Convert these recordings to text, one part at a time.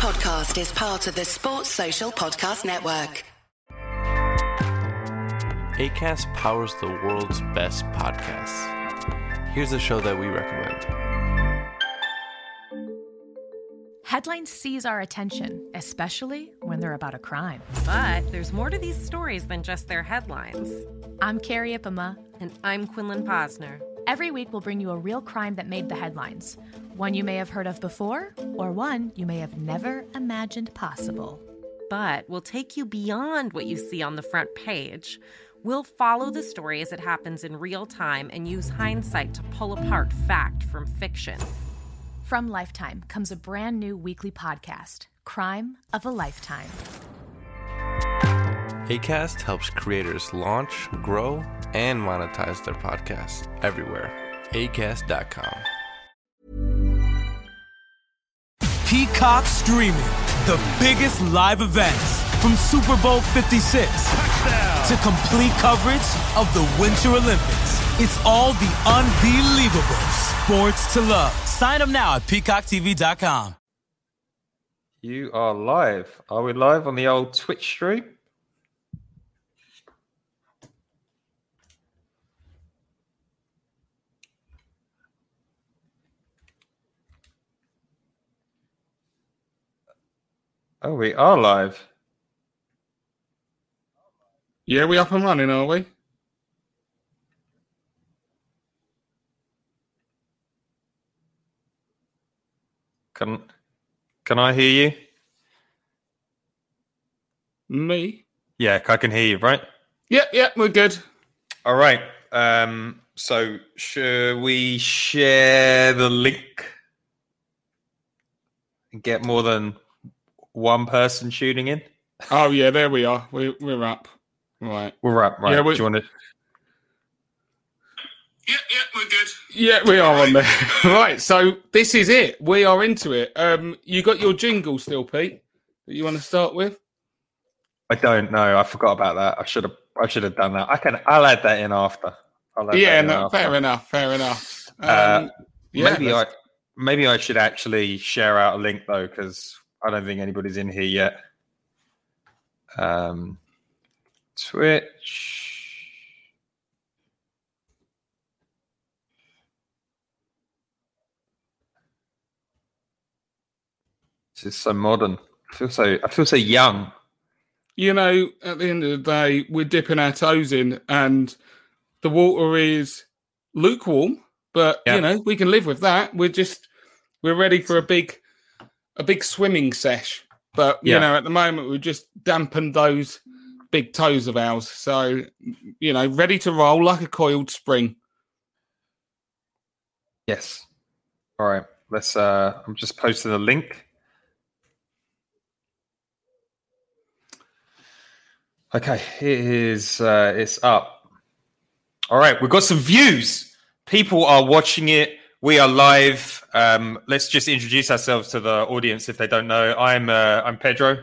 podcast is part of the Sports Social Podcast Network. ACAST powers the world's best podcasts. Here's a show that we recommend. Headlines seize our attention, especially when they're about a crime. But there's more to these stories than just their headlines. I'm Carrie Ipama. And I'm Quinlan Posner. Every week, we'll bring you a real crime that made the headlines one you may have heard of before, or one you may have never imagined possible. But we'll take you beyond what you see on the front page. We'll follow the story as it happens in real time and use hindsight to pull apart fact from fiction. From Lifetime comes a brand new weekly podcast, Crime of a Lifetime. ACAST helps creators launch, grow, and monetize their podcasts everywhere. ACAST.com. Peacock Streaming, the biggest live events from Super Bowl 56 Touchdown. to complete coverage of the Winter Olympics. It's all the unbelievable sports to love. Sign up now at peacocktv.com. You are live. Are we live on the old Twitch stream? Oh, we are live. Yeah, we up and running, are we? Can can I hear you? Me? Yeah, I can hear you, right? Yep, yep, we're good. All right. Um, so should we share the link and get more than one person tuning in? Oh yeah, there we are. We we're up. Right. We're up, right. Yeah, we- Do you want to Yeah, yeah, we're good. Yeah, we are on there. right, so this is it. We are into it. Um, you got your jingle still, Pete? That you want to start with? I don't know. I forgot about that. I should have I should have done that. I can I'll add that in after. I'll Yeah, in no, after. fair enough, fair enough. Um, Uh, yeah, maybe I let's- maybe I should actually share out a link though, because I don't think anybody's in here yet. Um, Twitch. This is so modern. I feel so. I feel so young. you know, at the end of the day, we're dipping our toes in, and the water is lukewarm. But Yeah. you know, we can live with that. We're just we're ready for a big a big swimming sesh. But you Yeah. know, at the moment, we've just dampened those big toes of ours. So you know, ready to roll like a coiled spring. Yes. All right. Let's. Uh, I'm just posting a link. Okay, it is. Uh, it's up. All right, we've got some views. People are watching it. We are live. Um, let's just introduce ourselves to the audience if they don't know. I'm. Uh, I'm Pedro.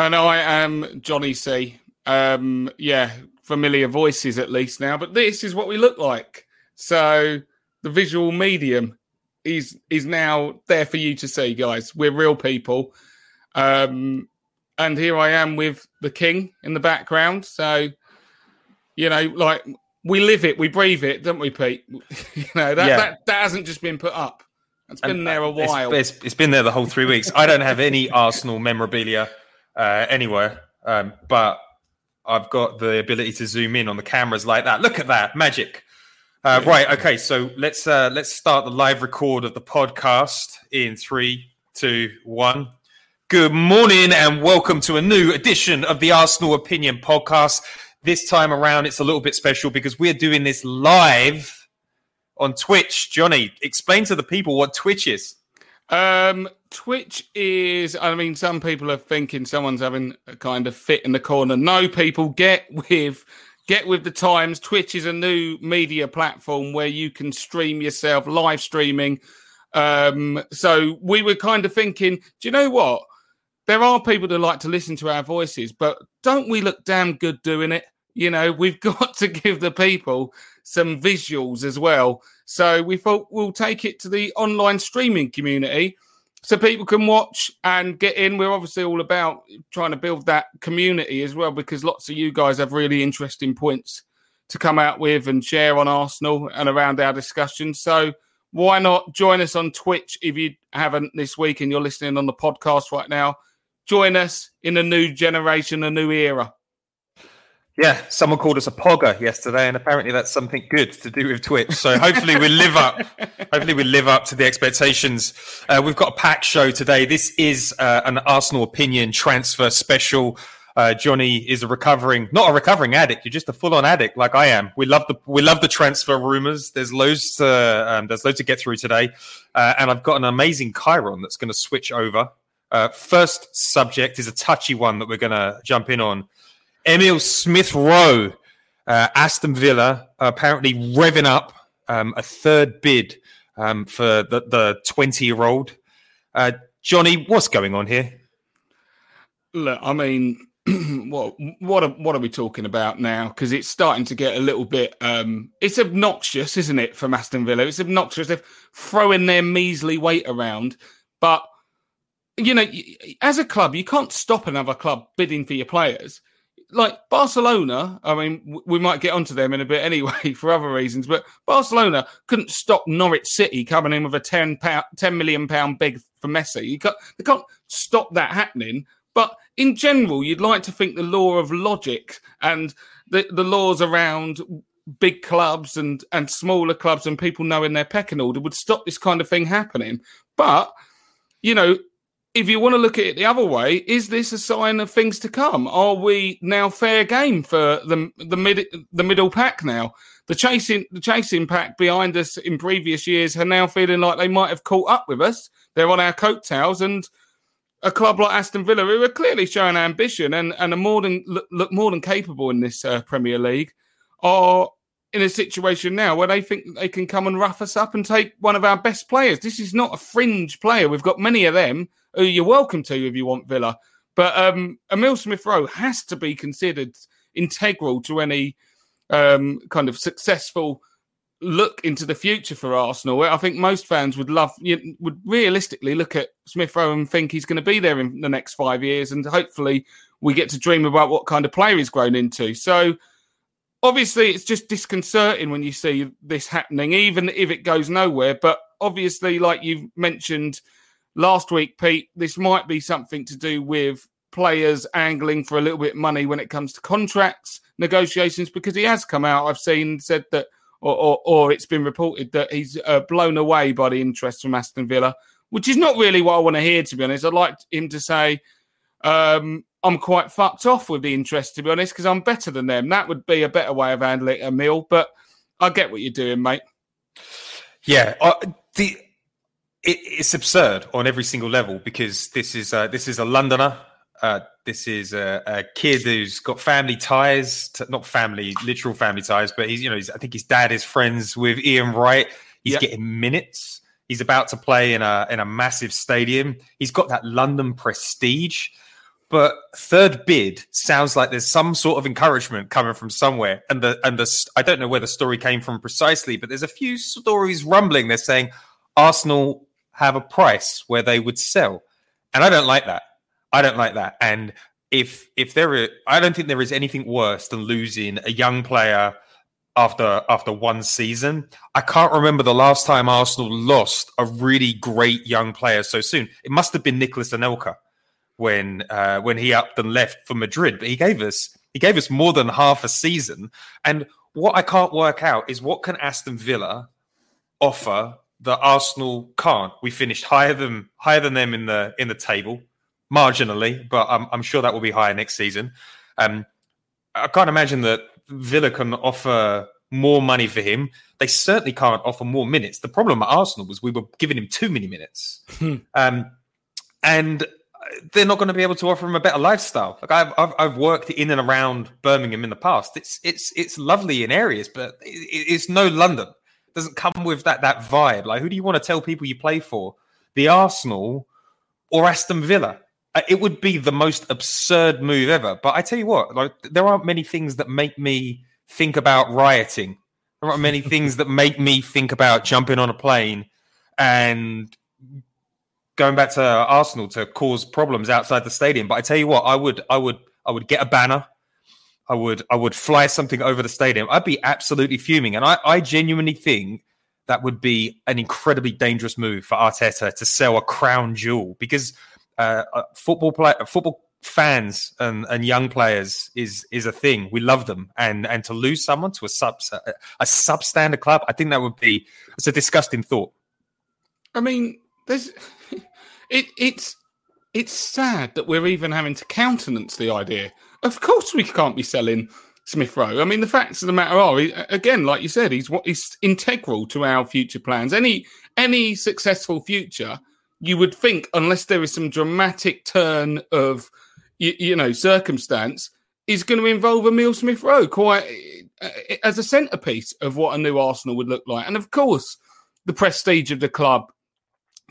And I am Johnny C. Um, yeah, familiar voices at least now, but this is what we look like. So the visual medium is is now there for you to see, guys. We're real people. Um, and here I am with the king in the background. So, you know, like we live it, we breathe it, don't we, Pete? you know, that, Yeah. that that hasn't just been put up. It's been And, there a uh, it's- while. It's, it's been there the whole three weeks. I don't have any Arsenal memorabilia uh, anywhere, um, but I've got the ability to zoom in on the cameras like that. Look at that magic! Uh, right, okay. So let's uh, let's start the live record of the podcast in three, two, one. Good morning and welcome to a new edition of the Arsenal Opinion Podcast. This time around, it's a little bit special because we're doing this live on Twitch. Johnny, explain to the people what Twitch is. Um, Twitch is. I mean, some people are thinking someone's having a kind of fit in the corner. No, people get with get with the times. Twitch is a new media platform where you can stream yourself, live streaming. Um, so we were kind of thinking, do you know what? There are people that like to listen to our voices, but don't we look damn good doing it? You know, we've got to give the people some visuals as well. So we thought we'll take it to the online streaming community. so people can watch and get in. We're obviously all about trying to build that community as well because lots of you guys have really interesting points to come out with and share on Arsenal and around our discussions. So why not join us on Twitch if you haven't this week and you're listening on the podcast right now? Join us in a new generation, a new era. Yeah, someone called us a pogger yesterday, and apparently that's something good to do with Twitch. So hopefully we live up. hopefully we live up to the expectations. Uh, we've got a packed show today. This is uh, an Arsenal opinion transfer special. Uh, Johnny is a recovering, not a recovering addict. You're just a full-on addict, like I am. We love the we love the transfer rumors. There's loads to um, there's loads to get through today, uh, and I've got an amazing Chiron that's going to switch over. Uh, first subject is a touchy one that we're going to jump in on. Emile Smith Rowe, uh, Aston Villa, apparently revving up um, a third bid um, for the 20 year old. Uh, Johnny, what's going on here? Look, I mean, what what are, what are we talking about now? Because it's starting to get a little bit. Um, it's obnoxious, isn't it, for Aston Villa? It's obnoxious. They're throwing their measly weight around, but you know, as a club, you can't stop another club bidding for your players like Barcelona, I mean, we might get onto them in a bit anyway for other reasons, but Barcelona couldn't stop Norwich City coming in with a 10, pound, 10 million pound bid for Messi. You can't, they can't stop that happening. But in general, you'd like to think the law of logic and the, the laws around big clubs and, and smaller clubs and people knowing their pecking order would stop this kind of thing happening. But, you know, if you want to look at it the other way, is this a sign of things to come? Are we now fair game for the the mid the middle pack now? The chasing the chasing pack behind us in previous years are now feeling like they might have caught up with us. They're on our coattails, and a club like Aston Villa, who are clearly showing ambition and and are more than look, more than capable in this uh, Premier League, are in a situation now where they think they can come and rough us up and take one of our best players. This is not a fringe player. We've got many of them who you're welcome to if you want Villa. But um, Emile Smith Rowe has to be considered integral to any um, kind of successful look into the future for Arsenal. I think most fans would love, would realistically look at Smith Rowe and think he's going to be there in the next five years, and hopefully we get to dream about what kind of player he's grown into. So obviously it's just disconcerting when you see this happening, even if it goes nowhere. But obviously, like you've mentioned last week, Pete, this might be something to do with players angling for a little bit of money when it comes to contracts negotiations because he has come out. I've seen said that, or or, or it's been reported that he's uh, blown away by the interest from Aston Villa, which is not really what I want to hear. To be honest, I'd like him to say. Um, I'm quite fucked off with the interest, to be honest, because I'm better than them. That would be a better way of handling a meal, but I get what you're doing, mate. Yeah, uh, the it, it's absurd on every single level because this is uh, this is a Londoner. Uh, this is a, a, kid who's got family ties, to, not family, literal family ties, but he's you know he's, I think his dad is friends with Ian Wright. He's yep. getting minutes. He's about to play in a in a massive stadium. He's got that London prestige but third bid sounds like there's some sort of encouragement coming from somewhere and the and the i don't know where the story came from precisely but there's a few stories rumbling they're saying arsenal have a price where they would sell. And i don't like that. I don't like that. And if if there is i don't think there is anything worse than losing a young player after after one season. I can't remember the last time arsenal lost a really great young player so soon. It must have been nicolas anelka when uh, when he upped and left for Madrid, but he gave us he gave us more than half a season. And what I can't work out is what can Aston Villa offer that Arsenal can't. We finished higher than higher than them in the in the table, marginally, but I'm, I'm sure that will be higher next season. Um, I can't imagine that Villa can offer more money for him. They certainly can't offer more minutes. The problem at Arsenal was we were giving him too many minutes. Hmm. um, and they're not going to be able to offer him a better lifestyle. Like I've, I've, I've worked in and around Birmingham in the past. It's it's it's lovely in areas, but it, it's no London. Doesn't come with that that vibe. Like who do you want to tell people you play for? The Arsenal or Aston Villa? Uh, it would be the most absurd move ever. But I tell you what, like there aren't many things that make me think about rioting. There aren't many things that make me think about jumping on a plane and going back to Arsenal to cause problems outside the stadium. But I tell you what, I would, I would, I would get a banner. I would, I would fly something over the stadium. I'd be absolutely fuming, and I, I genuinely think that would be an incredibly dangerous move for Arteta to sell a crown jewel because uh, uh football play, football fans and, and young players is is a thing. We love them, and and to lose someone to a sub a substandard club, I think that would be it's a disgusting thought. I mean, there's it it's it's sad that we're even having to countenance the idea. Of course, we can't be selling Smith Rowe. I mean, the facts of the matter are, again, like you said, he's what he's integral to our future plans. Any any successful future, you would think, unless there is some dramatic turn of you, you know circumstance, is going to involve Emile Smith Rowe quite uh, as a centerpiece of what a new Arsenal would look like. And of course, the prestige of the club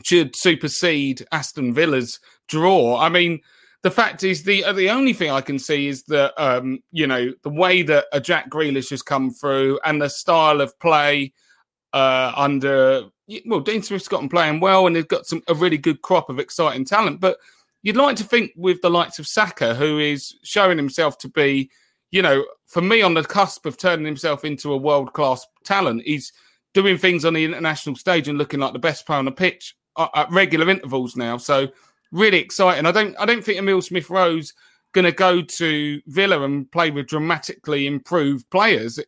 should supersede Aston Villa's draw. I mean, the fact is the the only thing I can see is that um, you know the way that a Jack Grealish has come through and the style of play uh, under well Dean Smith's gotten playing well and they've got some a really good crop of exciting talent, but you'd like to think with the likes of Saka, who is showing himself to be, you know, for me on the cusp of turning himself into a world class talent, he's doing things on the international stage and looking like the best player on the pitch at regular intervals now. So really exciting. I don't I don't think Emile Smith Rowe's going to go to Villa and play with dramatically improved players.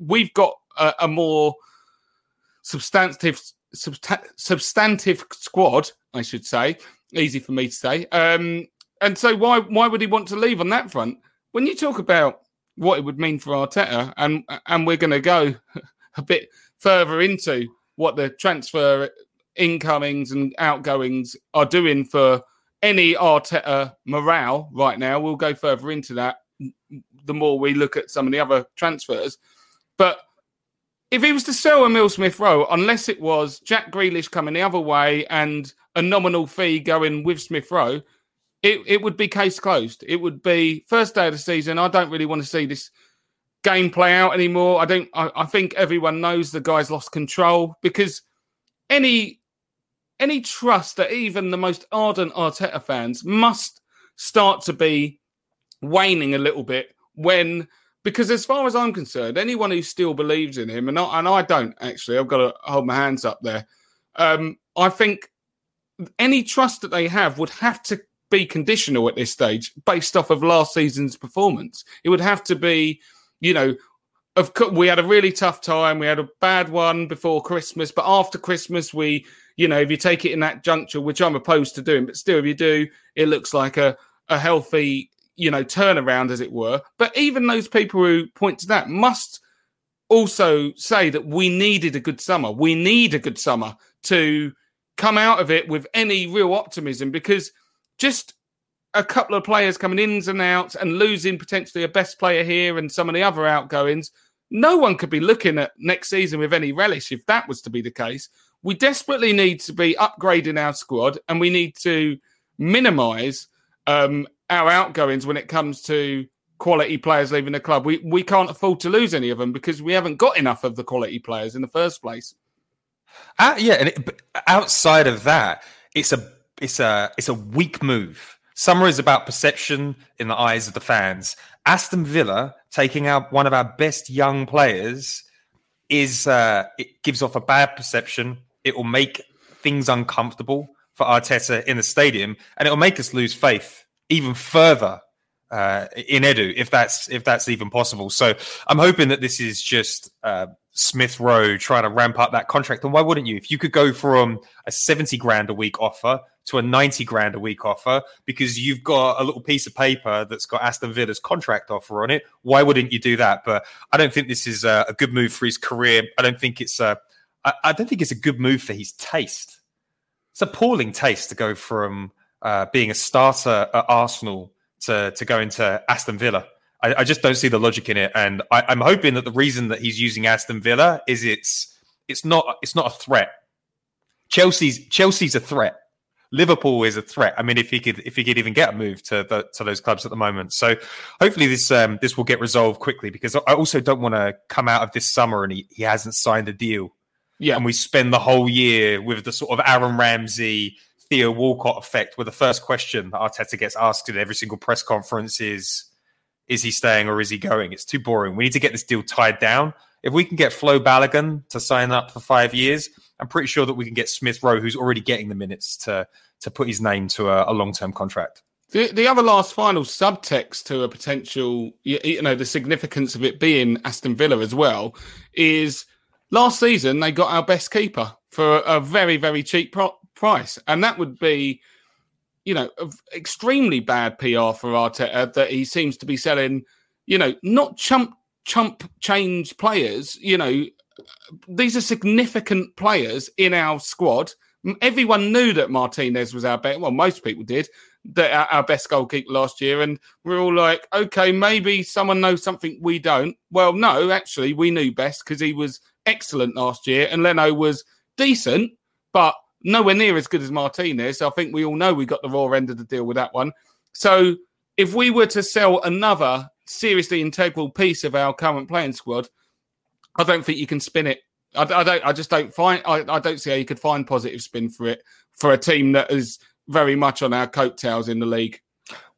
We've got a, a more substantive substantive squad, I should say. Easy for me to say. Um, and so why why would he want to leave on that front? When you talk about what it would mean for Arteta, and and we're going to go a bit further into what the transfer incomings and outgoings are doing for any Arteta morale right now. We'll go further into that the more we look at some of the other transfers. But if he was to sell Emile Smith Rowe, unless it was Jack Grealish coming the other way and a nominal fee going with Smith Rowe, it, it would be case closed. It would be first day of the season. I don't really want to see this game play out anymore. I don't. I, I think everyone knows the guy's lost control because any any trust that even the most ardent Arteta fans must start to be waning a little bit when because as far as I'm concerned, anyone who still believes in him, and I, and I don't actually, I've got to hold my hands up there. Um, I think any trust that they have would have to be conditional at this stage based off of last season's performance. It would have to be, you know, of we had a really tough time. We had a bad one before Christmas, but after Christmas, we you know, if you take it in that juncture, which I'm opposed to doing, but still, if you do, it looks like a, a healthy, you know, turnaround, as it were. But even those people who point to that must also say that we needed a good summer. We need a good summer to come out of it with any real optimism because just a couple of players coming ins and outs and losing potentially a best player here and some of the other outgoings, no one could be looking at next season with any relish if that was to be the case we desperately need to be upgrading our squad and we need to minimize um, our outgoings when it comes to quality players leaving the club. We we can't afford to lose any of them because we haven't got enough of the quality players in the first place. Uh, yeah, and it, outside of that, it's a it's a it's a weak move. Summer is about perception in the eyes of the fans. Aston Villa taking out one of our best young players is uh, it gives off a bad perception it will make things uncomfortable for Arteta in the stadium, and it will make us lose faith even further uh, in Edu, if that's if that's even possible. So I'm hoping that this is just uh, Smith Rowe trying to ramp up that contract. And why wouldn't you? If you could go from a 70 grand a week offer to a 90 grand a week offer because you've got a little piece of paper that's got Aston Villa's contract offer on it, why wouldn't you do that? But I don't think this is a, a good move for his career. I don't think it's a I, I, don't think it's a good move for his taste. It's appalling taste to go from uh, being a starter at Arsenal to to go into Aston Villa. I, I just don't see the logic in it, and I, I'm hoping that the reason that he's using Aston Villa is it's it's not it's not a threat. Chelsea's Chelsea's a threat. Liverpool is a threat. I mean, if he could, if he could even get a move to the, to those clubs at the moment, so hopefully this um, this will get resolved quickly. Because I also don't want to come out of this summer and he, he hasn't signed a deal yeah. And we spend the whole year with the sort of Aaron Ramsey Theo Walcott effect, where the first question that Arteta gets asked in every single press conference is, "Is he staying or is he going?" It's too boring. We need to get this deal tied down. If we can get Flo Balogun to sign up for five years, I'm pretty sure that we can get Smith Rowe, who's already getting the minutes, to to put his name to a, a long term contract. The, the other last final subtext to a potential, you, you know, the significance of it being Aston Villa as well is last season they got our best keeper for a very, very cheap pro- price. And that would be, you know, extremely bad PR for Arteta that he seems to be selling, you know, not chump, chump change players, you know, these are significant players in our squad. Everyone knew that Martinez was our best. Well, most people did that our, our best goalkeeper last year, and we're all like, okay, maybe someone knows something we don't. Well, no, actually, we knew best because he was excellent last year, and Leno was decent, but nowhere near as good as Martinez. I think we all know we got the raw end of the deal with that one. So if we were to sell another seriously integral piece of our current playing squad, I don't think you can spin it. I, I don't. I just don't find. I, I don't see how you could find positive spin for it for a team that is very much on our coattails in the league.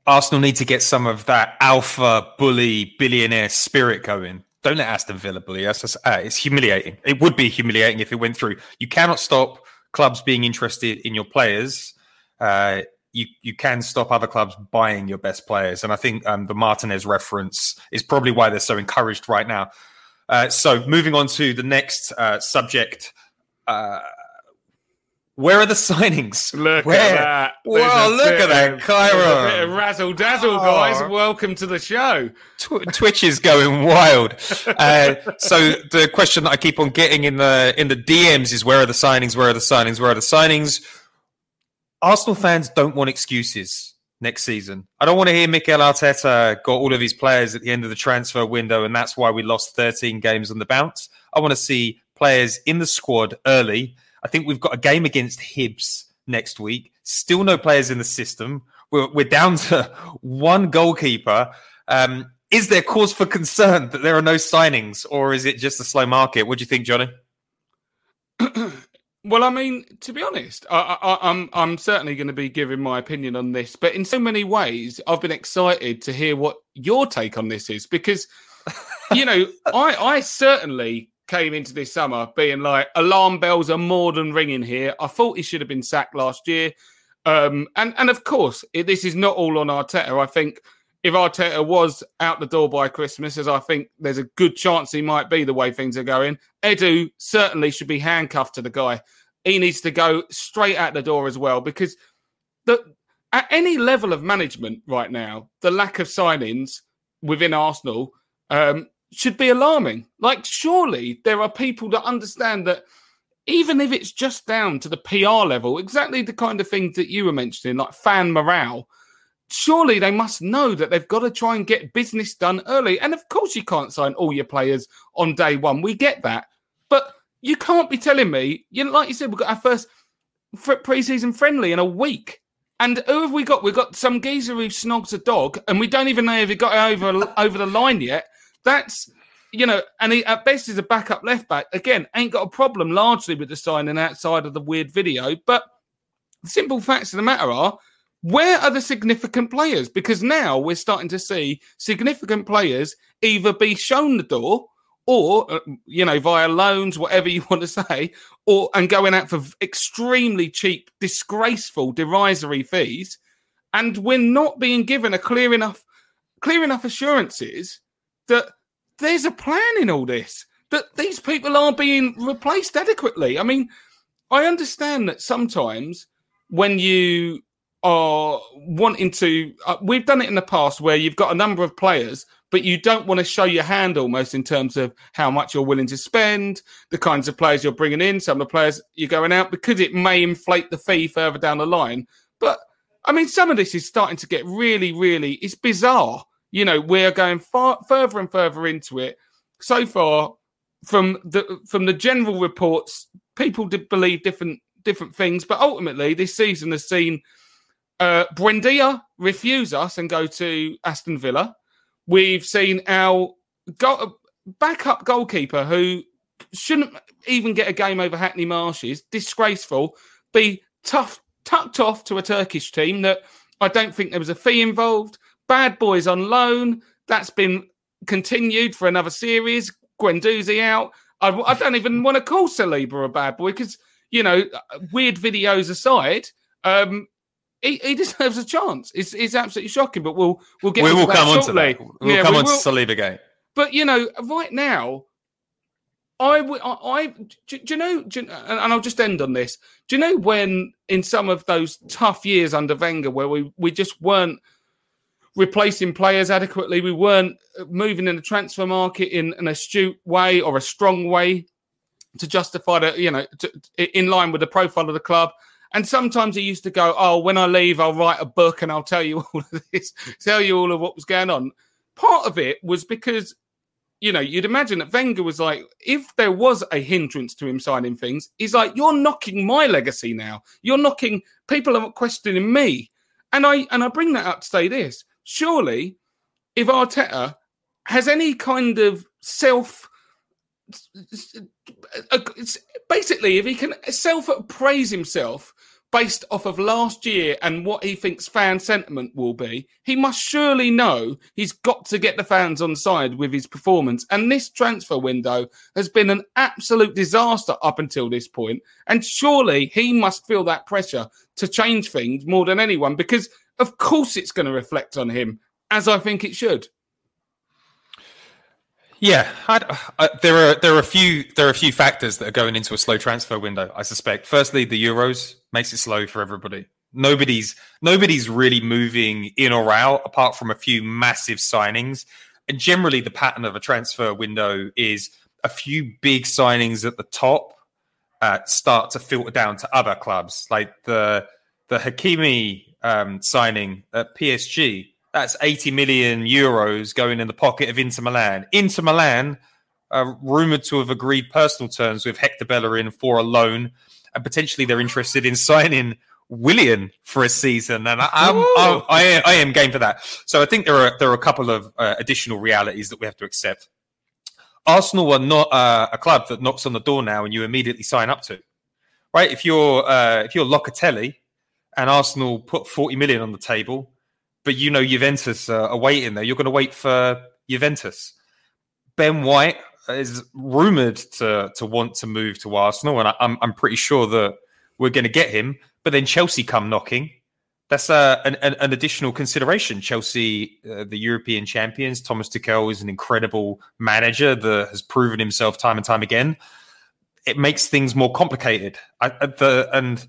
Arsenal need to get some of that alpha bully billionaire spirit going. Don't let Aston Villa bully us. Uh, it's humiliating. It would be humiliating if it went through. You cannot stop clubs being interested in your players. Uh, you you can stop other clubs buying your best players, and I think um, the Martinez reference is probably why they're so encouraged right now. Uh, so moving on to the next uh, subject. Where are the signings? Look Where? at that. Well, look at that, of, Cairo. a bit of razzle dazzle, guys. Welcome to the show. Tw- Twitch is going wild. Uh, so the question that I keep on getting in the in the DMs is where are the signings? Where are the signings? Where are the signings? Arsenal fans don't want excuses next season. I don't want to hear Mikel Arteta got all of his players at the end of the transfer window, and that's why we lost 13 games on the bounce. I want to see players in the squad early. I think we've got a game against Hibs next week. Still no players in the system. We're, we're down to one goalkeeper. Um, is there cause for concern that there are no signings, or is it just a slow market? What do you think, Johnny? Well, I mean, to be honest, I, I, I'm I'm certainly going to be giving my opinion on this, but in so many ways, I've been excited to hear what your take on this is because, you know, I I certainly came into this summer being like alarm bells are more than ringing here. I thought he should have been sacked last year, um, and and of course, it, this is not all on Arteta. I think if Arteta was out the door by Christmas, as I think there's a good chance he might be the way things are going, Edu certainly should be handcuffed to the guy. He needs to go straight out the door as well because the at any level of management right now, the lack of signings within Arsenal um, should be alarming. Like, surely there are people that understand that even if it's just down to the PR level, exactly the kind of things that you were mentioning, like fan morale, surely they must know that they've got to try and get business done early. And of course, you can't sign all your players on day one. We get that. But you can't be telling me, you know, like you said, we've got our first preseason friendly in a week. And who have we got? We've got some geezer who snogs a dog, and we don't even know if he got over over the line yet. That's you know, and he at best is a backup left back. Again, ain't got a problem largely with the signing outside of the weird video. But the simple facts of the matter are, where are the significant players? Because now we're starting to see significant players either be shown the door or uh, you know via loans whatever you want to say or and going out for extremely cheap disgraceful derisory fees and we're not being given a clear enough clear enough assurances that there's a plan in all this that these people are being replaced adequately i mean i understand that sometimes when you are wanting to uh, we've done it in the past where you've got a number of players but you don't want to show your hand almost in terms of how much you're willing to spend, the kinds of players you're bringing in, some of the players you're going out, because it may inflate the fee further down the line. But I mean, some of this is starting to get really, really, it's bizarre. You know, we're going far further and further into it. So far, from the from the general reports, people did believe different different things, but ultimately, this season has seen uh, Buendia refuse us and go to Aston Villa. We've seen our go- backup goalkeeper who shouldn't even get a game over Hackney Marshes, disgraceful, be tough tucked off to a Turkish team that I don't think there was a fee involved. Bad boys on loan. That's been continued for another series. Guendouzi out. I, I don't even want to call Saliba a bad boy because you know, weird videos aside, um, he, he, deserves a chance. It's, it's absolutely shocking, but we'll we'll get. We will come on to that. We'll yeah, come we on will. to Saliba game. But you know, right now, I would. I, I do, do, you know? Do and I'll just end on this. Do you know when in some of those tough years under Wenger, where we we just weren't replacing players adequately, we weren't moving in the transfer market in an astute way or a strong way to justify the, you know, to, in line with the profile of the club. And sometimes he used to go, "Oh, when I leave, I'll write a book and I'll tell you all of this, tell you all of what was going on." Part of it was because, you know, you'd imagine that Wenger was like, if there was a hindrance to him signing things, he's like, "You're knocking my legacy now. You're knocking people are questioning me." And I and I bring that up to say this: surely, if Arteta has any kind of self basically, if he can self praise himself based off of last year and what he thinks fan sentiment will be, he must surely know he's got to get the fans on side with his performance. And this transfer window has been an absolute disaster up until this point. And surely he must feel that pressure to change things more than anyone because, of course, it's going to reflect on him, as I think it should. Yeah, I, there are there are a few there are a few factors that are going into a slow transfer window. I suspect. Firstly, the Euros makes it slow for everybody. Nobody's nobody's really moving in or out apart from a few massive signings. And generally, the pattern of a transfer window is a few big signings at the top uh, start to filter down to other clubs, like the the Hakimi um, signing at PSG that's 80 million euros going in the pocket of Inter Milan. Inter Milan are rumored to have agreed personal terms with Hector Bellerin for a loan, and potentially they're interested in signing Willian for a season. And I, I'm, I'm, I, I am game for that. So I think there are there are a couple of uh, additional realities that we have to accept. Arsenal are not uh, a club that knocks on the door now and you immediately sign up to. Right? If you're uh, if you're Locatelli and Arsenal put 40 million on the table but you know Juventus are waiting there. You're going to wait for Juventus. Ben White is rumored to to want to move to Arsenal, and I, am I'm, I'm pretty sure that we're going to get him. But then Chelsea come knocking. That's uh, an, an, an, additional consideration. Chelsea, uh, the European champions, Thomas Tuchel is an incredible manager that has proven himself time and time again. It makes things more complicated. I, the, and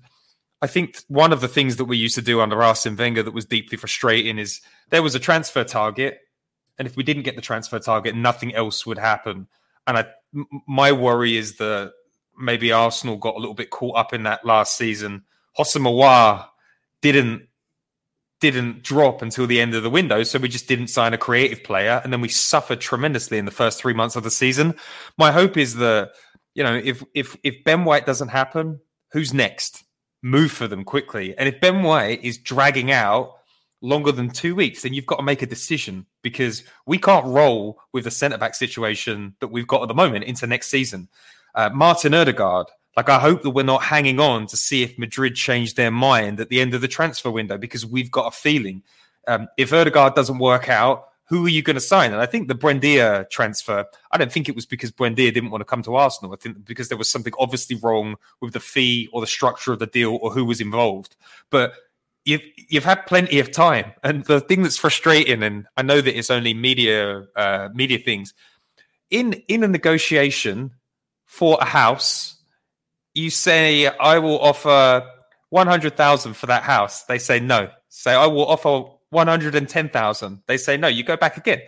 I think one of the things that we used to do under Arsene Wenger that was deeply frustrating is there was a transfer target, and if we didn't get the transfer target, nothing else would happen. And I, my worry is that maybe Arsenal got a little bit caught up in that last season. Houssem Aouar didn't didn't drop until the end of the window, so we just didn't sign a creative player, and then we suffered tremendously in the first three months of the season. My hope is that you know if if if Ben White doesn't happen, who's next? Move for them quickly. And if Ben White is dragging out longer than two weeks, then you've got to make a decision because we can't roll with the centre back situation that we've got at the moment into next season. Uh, Martin Odegaard, like I hope that we're not hanging on to see if Madrid change their mind at the end of the transfer window because we've got a feeling um, if Odegaard doesn't work out, who are you going to sign? And I think the Buendia transfer, I don't think it was because Buendia didn't want to come to Arsenal. I think because there was something obviously wrong with the fee or the structure of the deal or who was involved. But you've you've had plenty of time, and the thing that's frustrating, and I know that it's only media uh, media things. In in a negotiation for a house, you say I will offer one hundred thousand for that house. They say no. Say I will offer 110,000. They say, no, you go back again.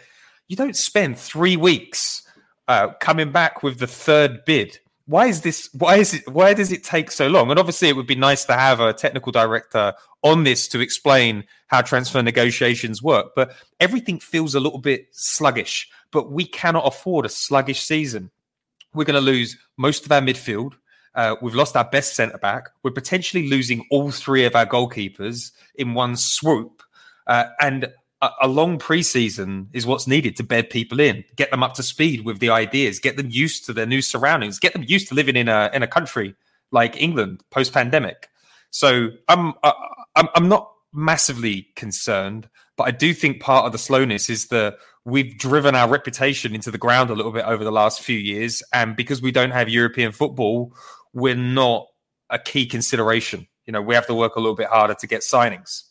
You don't spend three weeks uh, coming back with the third bid. Why is this? Why is it? Why does it take so long? And obviously, it would be nice to have a technical director on this to explain how transfer negotiations work. But everything feels a little bit sluggish. But we cannot afford a sluggish season. We're going to lose most of our midfield. Uh, we've lost our best centre back. We're potentially losing all three of our goalkeepers in one swoop. Uh, and a, a long preseason is what's needed to bed people in, get them up to speed with the ideas, get them used to their new surroundings, get them used to living in a in a country like England post pandemic. So I'm uh, I'm, I'm not massively concerned, but I do think part of the slowness is the we've driven our reputation into the ground a little bit over the last few years, and because we don't have European football, we're not a key consideration. You know, we have to work a little bit harder to get signings.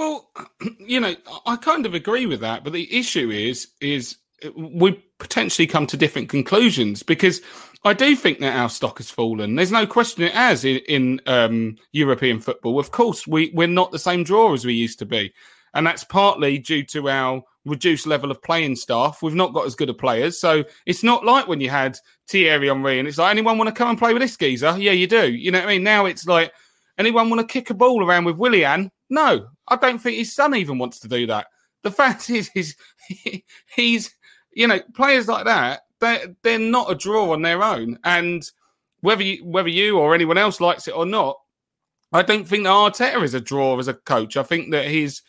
Well, you know, I kind of agree with that, but the issue is is we potentially come to different conclusions because I do think that our stock has fallen. There's no question it has in, in um, European football. Of course, we we're not the same draw as we used to be, and that's partly due to our reduced level of playing staff. We've not got as good of players, so it's not like when you had Thierry Henry and it's like anyone want to come and play with this geezer? Yeah, you do. You know what I mean? Now it's like anyone want to kick a ball around with Willian? No, I don't think his son even wants to do that. The fact is, is he, he's you know players like that. They're they're not a draw on their own, and whether you whether you or anyone else likes it or not, I don't think that Arteta is a draw as a coach. I think that he's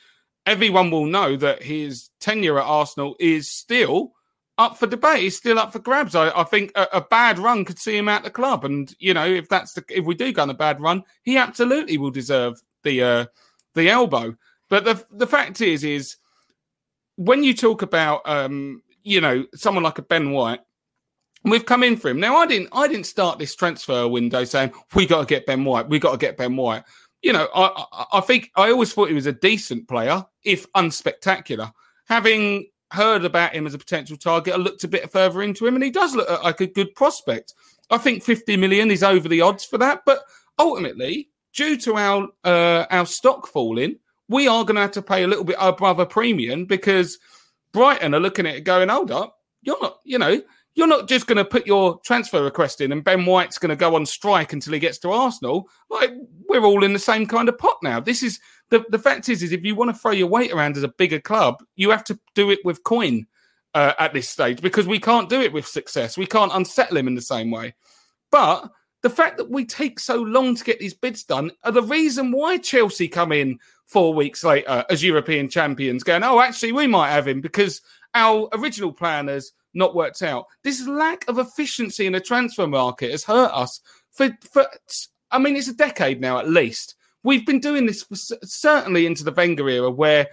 everyone will know that his tenure at Arsenal is still up for debate. He's still up for grabs. I, I think a, a, bad run could see him out the club, and you know if that's the if we do go on a bad run, he absolutely will deserve the uh, the elbow. But the the fact is, is when you talk about um, you know someone like a Ben White, we've come in for him. Now I didn't I didn't start this transfer window saying we got to get Ben White, we got to get Ben White. You know, I, I I think I always thought he was a decent player, if unspectacular. Having heard about him as a potential target, I looked a bit further into him, and he does look like a good prospect. I think 50 million is over the odds for that, but ultimately, due to our uh, our stock falling, we are going to have to pay a little bit above a premium because Brighton are looking at it going, hold up, you're not, you know, you're not just going to put your transfer request in and Ben White's going to go on strike until he gets to Arsenal. Like we're all in the same kind of pot now. This is the the fact is is if you want to throw your weight around as a bigger club, you have to do it with coin uh, at this stage because we can't do it with success. We can't unsettle him in the same way. But the fact that we take so long to get these bids done are the reason why Chelsea come in four weeks later as European champions, going, "Oh, actually, we might have him because our original plan has not worked out." This lack of efficiency in the transfer market has hurt us for, for I mean, it's a decade now at least. We've been doing this for, certainly into the Wenger era, where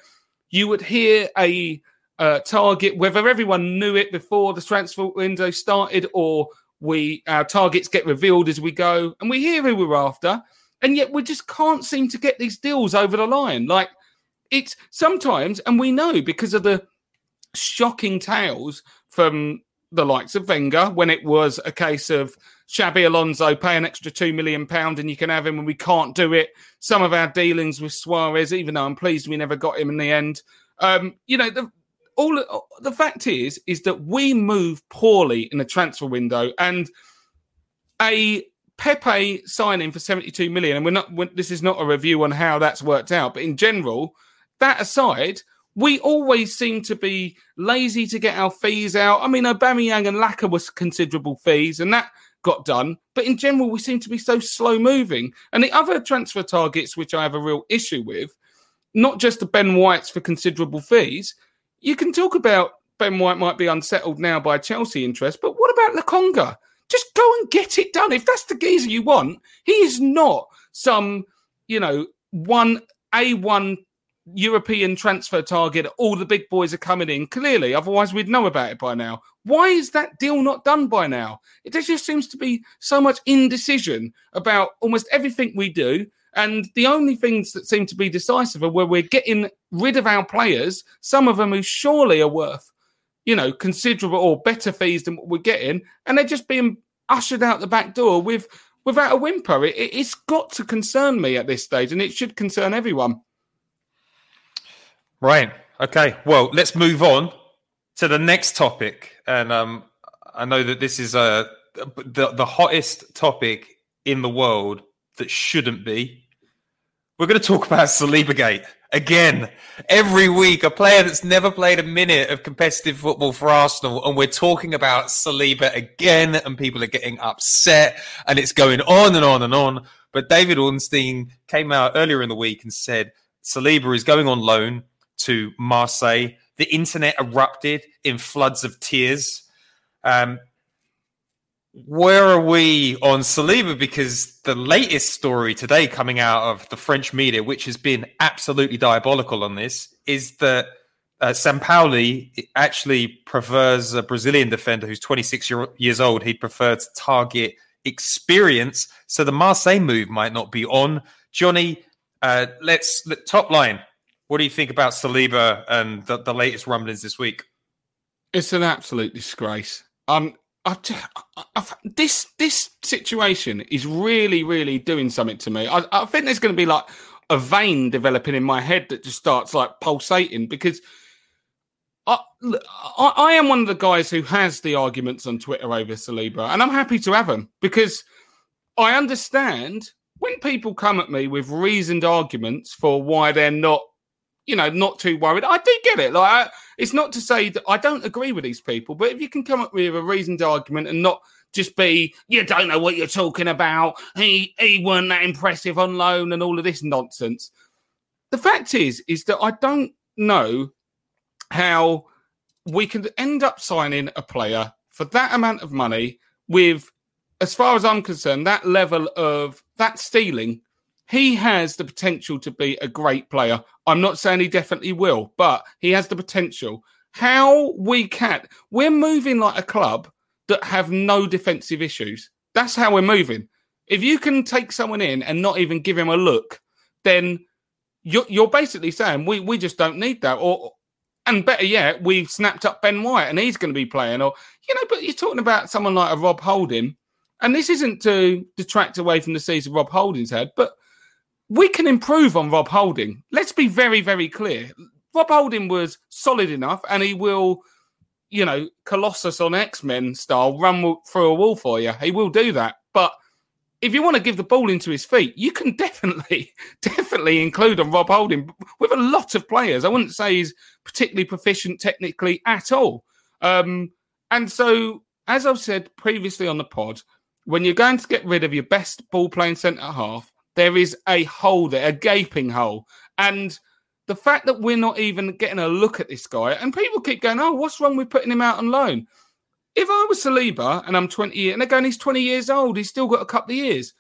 you would hear a uh, target, whether everyone knew it before the transfer window started or we our targets get revealed as we go, and we hear who we're after, and yet we just can't seem to get these deals over the line. Like it's sometimes, and we know because of the shocking tales from the likes of Wenger when it was a case of Xabi Alonso pay an extra two million pound and you can have him, and we can't do it. Some of our dealings with Suarez, even though I'm pleased we never got him in the end. Um, you know, the, all the fact is is that we move poorly in the transfer window, and a Pepe signing for 72 million, and we're not. We're, this is not a review on how that's worked out, but in general, that aside, we always seem to be lazy to get our fees out. I mean, Aubameyang and Laka was considerable fees, and that got done. But in general, we seem to be so slow moving. And the other transfer targets, which I have a real issue with, not just the Ben Whites for considerable fees, you can talk about Ben White might be unsettled now by Chelsea interest, but what about Lokonga? Just go and get it done. If that's the geezer you want, he is not some, you know, one A1 European transfer target. All the big boys are coming in clearly, otherwise, we'd know about it by now. Why is that deal not done by now? It just seems to be so much indecision about almost everything we do. And the only things that seem to be decisive are where we're getting rid of our players, some of them who surely are worth, you know, considerable or better fees than what we're getting, and they're just being ushered out the back door with without a whimper. It, it, it's got to concern me at this stage, and it should concern everyone. Right. Okay. Well, let's move on to the next topic, and um, I know that this is uh, the the hottest topic in the world that shouldn't be. We're going to talk about Saliba Gate again. Every week, a player that's never played a minute of competitive football for Arsenal, and we're talking about Saliba again, and people are getting upset, and it's going on and on and on. But David Ornstein came out earlier in the week and said Saliba is going on loan to Marseille. The internet erupted in floods of tears. Um, where are we on Saliba? Because the latest story today coming out of the French media, which has been absolutely diabolical on this, is that uh, Sampaoli actually prefers a Brazilian defender who's 26 year, years old. He'd prefer to target experience. So the Marseille move might not be on. Johnny, uh, let's top line. What do you think about Saliba and the, the latest rumblings this week? It's an absolute disgrace. Um, I, I, this this situation is really, really doing something to me. I, I think there's going to be like a vein developing in my head that just starts like pulsating because I, I, I am one of the guys who has the arguments on Twitter over Saliba, and I'm happy to have them because I understand when people come at me with reasoned arguments for why they're not, you know, not too worried. I do get it. Like, I, it's not to say that I don't agree with these people, but if you can come up with a reasoned argument and not just be, you don't know what you're talking about. He he weren't that impressive on loan and all of this nonsense. The fact is, is that I don't know how we can end up signing a player for that amount of money with, as far as I'm concerned, that level of that stealing. He has the potential to be a great player. I'm not saying he definitely will, but he has the potential. How we can, we're moving like a club that have no defensive issues. That's how we're moving. If you can take someone in and not even give him a look, then you're, you're basically saying we, we just don't need that. Or and better yet, we've snapped up Ben White and he's going to be playing. Or, you know, but you're talking about someone like a Rob Holding. And this isn't to detract away from the season Rob Holding's had, but we can improve on Rob Holding. Let's be very, very clear. Rob Holding was solid enough and he will, you know, Colossus on X Men style run through a wall for you. He will do that. But if you want to give the ball into his feet, you can definitely, definitely include on Rob Holding with a lot of players. I wouldn't say he's particularly proficient technically at all. Um, and so, as I've said previously on the pod, when you're going to get rid of your best ball playing centre half, there is a hole there, a gaping hole. And the fact that we're not even getting a look at this guy, and people keep going, oh, what's wrong with putting him out on loan? If I was Saliba and I'm 20 and going, he's 20 years old, he's still got a couple of years.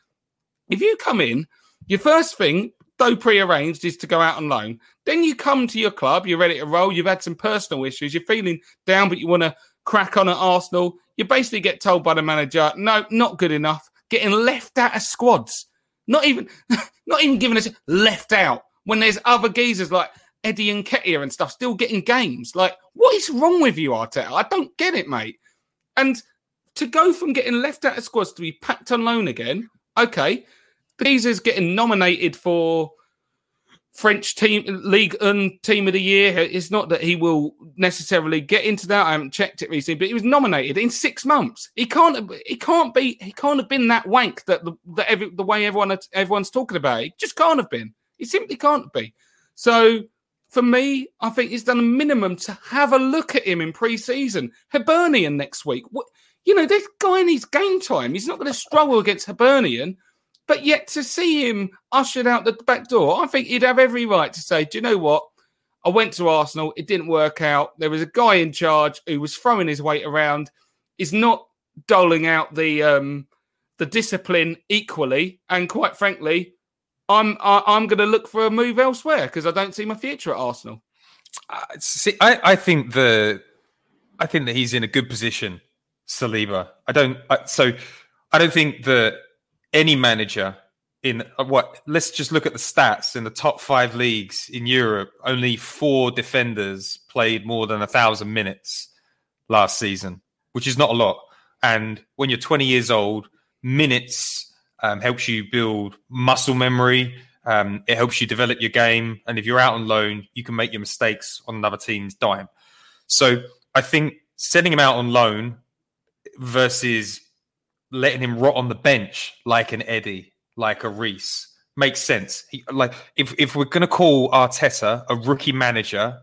If you come in, your first thing, though pre-arranged, is to go out on loan. Then you come to your club, you're ready to roll, you've had some personal issues, you're feeling down, but you want to crack on at Arsenal. You basically get told by the manager, no, not good enough, getting left out of squads. Not even, not even giving us left out when there's other geezers like Eddie Nketiah and stuff still getting games. Like, what is wrong with you, Arteta? I don't get it, mate. And to go from getting left out of squads to be packed on loan again, okay, geezer's getting nominated for French team league and team of the year. It's not that he will necessarily get into that. I haven't checked it recently, but he was nominated in six months. He can't. He can't be. He can't have been that wank that the that every, the way everyone everyone's talking about. He just can't have been. He simply can't be. So for me, I think he's done a minimum to have a look at him in pre-season. Hibernian next week. What, you know, this guy needs game time. He's not going to struggle against Hibernian. But yet to see him ushered out the back door, I think he'd have every right to say, do you know what? I went to Arsenal. It didn't work out. There was a guy in charge who was throwing his weight around. Is not doling out the um, the discipline equally. And quite frankly, I'm I, am i am going to look for a move elsewhere because I don't see my future at Arsenal. Uh, see, I, I think the I think that he's in a good position, Saliba. I don't I, so I don't think that any manager in uh, what let's just look at the stats in the top five leagues in Europe. Only four defenders played more than a thousand minutes last season, which is not a lot. And when you're 20 years old, minutes um, helps you build muscle memory. Um, it helps you develop your game. And if you're out on loan, you can make your mistakes on another team's dime. So I think sending him out on loan versus letting him rot on the bench like an Eddie, like a Reiss. makes sense. He, like if if we're to call Arteta a rookie manager,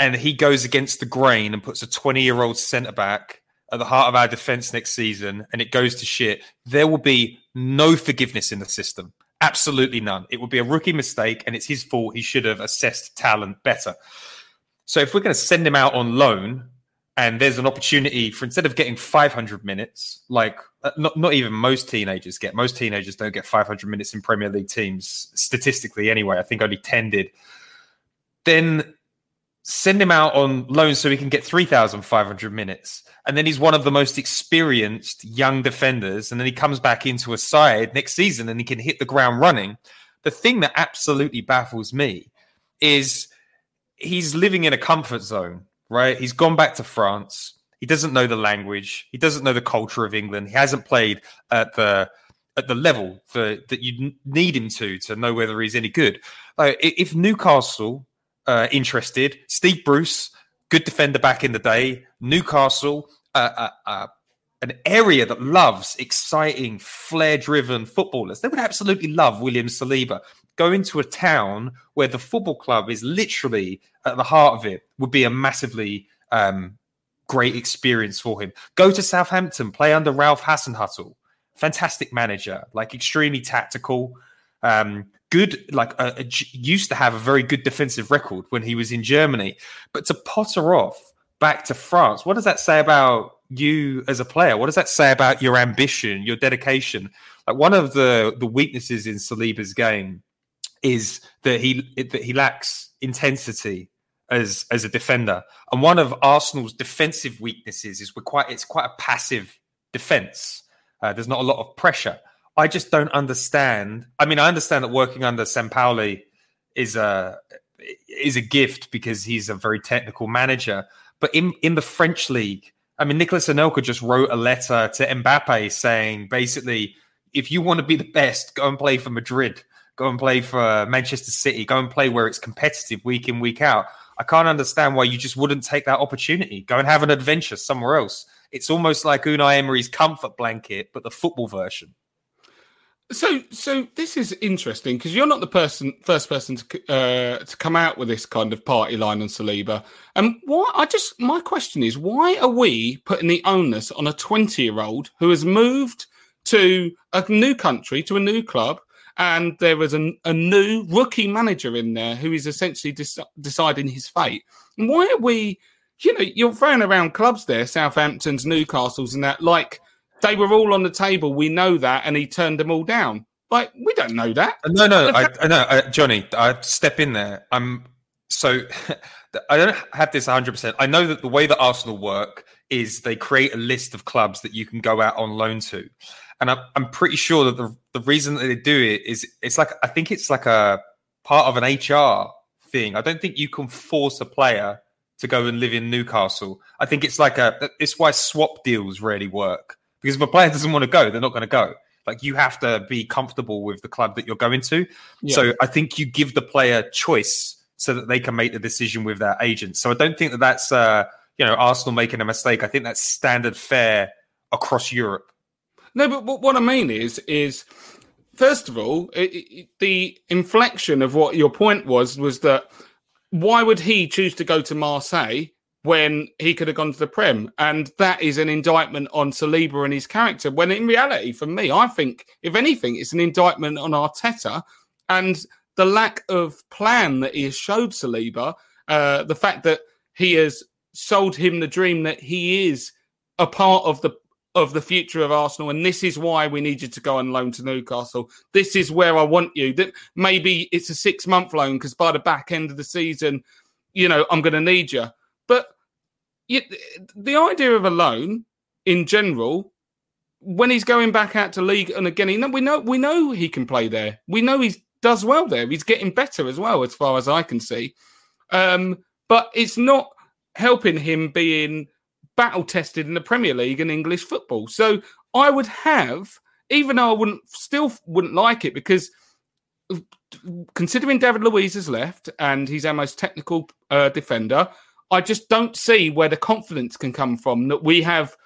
and he goes against the grain and puts a 20 year old centre back at the heart of our defense next season and it goes to shit, there will be no forgiveness in the system. Absolutely none. It would be a rookie mistake and it's his fault. He should have assessed talent better. So if we're going to send him out on loan, and there's an opportunity for instead of getting 500 minutes, like uh, not not even most teenagers get. Most teenagers don't get 500 minutes in Premier League teams statistically. Anyway, I think only 10 did. Then send him out on loan so he can get 3,500 minutes. And then he's one of the most experienced young defenders. And then he comes back into a side next season and he can hit the ground running. The thing that absolutely baffles me is he's living in a comfort zone, right? He's gone back to France. He doesn't know the language. He doesn't know the culture of England. He hasn't played at the at the level for, that you need him to to know whether he's any good. If Newcastle uh, interested. Steve Bruce, good defender back in the day. Newcastle, uh, uh, uh an area that loves exciting, flair-driven footballers. They would absolutely love William Saliba. Go into a town where the football club is literally at the heart of it would be a massively um, great experience for him. Go to Southampton, play under Ralph Hasenhüttl, fantastic manager, like extremely tactical. Um, good, like uh, used to have a very good defensive record when he was in Germany, but to potter off back to France, what does that say about you as a player? What does that say about your ambition, your dedication? Like one of the the weaknesses in Saliba's game is that he that he lacks intensity as as a defender, and one of Arsenal's defensive weaknesses is we're quite it's quite a passive defense. Uh, there's not a lot of pressure. I just don't understand. I mean, I understand that working under Sampaoli is a is a gift because he's a very technical manager. But in in the French league, I mean, Nicolas Anelka just wrote a letter to Mbappe saying basically, if you want to be the best, go and play for Madrid, go and play for Manchester City, go and play where it's competitive week in week out. I can't understand why you just wouldn't take that opportunity. Go and have an adventure somewhere else. It's almost like Unai Emery's comfort blanket, but the football version. So, so this is interesting because you're not the person, first person to uh, to come out with this kind of party line on Saliba. And why? I just my question is, why are we putting the onus on a 20 year old who has moved to a new country, to a new club, and there is a, a new rookie manager in there who is essentially deciding his fate? And why are we? You know, you're throwing around clubs there, Southampton's, Newcastle's, and that like they were all on the table. We know that, and he turned them all down. Like we don't know that. Uh, no, no, I, I know, uh, Johnny. I step in there. I'm so I don't have this 100. percent I know that the way that Arsenal work is they create a list of clubs that you can go out on loan to, and I'm, I'm pretty sure that the the reason that they do it is it's like I think it's like a part of an HR thing. I don't think you can force a player to go and live in Newcastle. I think it's like a it's why swap deals really work because if a player doesn't want to go, they're not going to go. Like you have to be comfortable with the club that you're going to. Yeah. So I think you give the player choice so that they can make the decision with their agent. So I don't think that that's uh, you know Arsenal making a mistake. I think that's standard fare across Europe. No, but what I mean is is first of all, it, it, the inflection of what your point was was that why would he choose to go to Marseille when he could have gone to the Prem. And that is an indictment on Saliba and his character. When in reality, for me, I think, if anything, it's an indictment on Arteta and the lack of plan that he has showed Saliba, uh, the fact that he has sold him the dream that he is a part of the of the future of Arsenal, and this is why we need you to go on loan to Newcastle. This is where I want you. That maybe it's a six month loan because by the back end of the season, you know, I'm going to need you. But you, the idea of a loan in general, when he's going back out to league and again, we know we know he can play there. We know he does well there. He's getting better as well, as far as I can see. Um, but it's not helping him being battle tested in the Premier League and English football. So I would have, even though I wouldn't still wouldn't like it because considering David Luiz has left and he's our most technical uh, defender, I just don't see where the confidence can come from that we have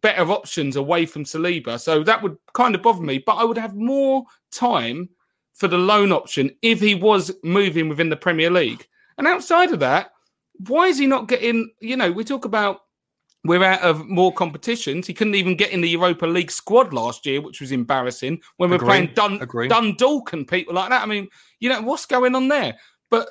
better options away from Saliba. So that would kind of bother me. But I would have more time for the loan option if he was moving within the Premier League. And outside of that, why is he not getting? You know, we talk about we're out of more competitions. He couldn't even get in the Europa League squad last year, which was embarrassing when we're playing Dun- Dundalk and people like that. I mean, you know, what's going on there? But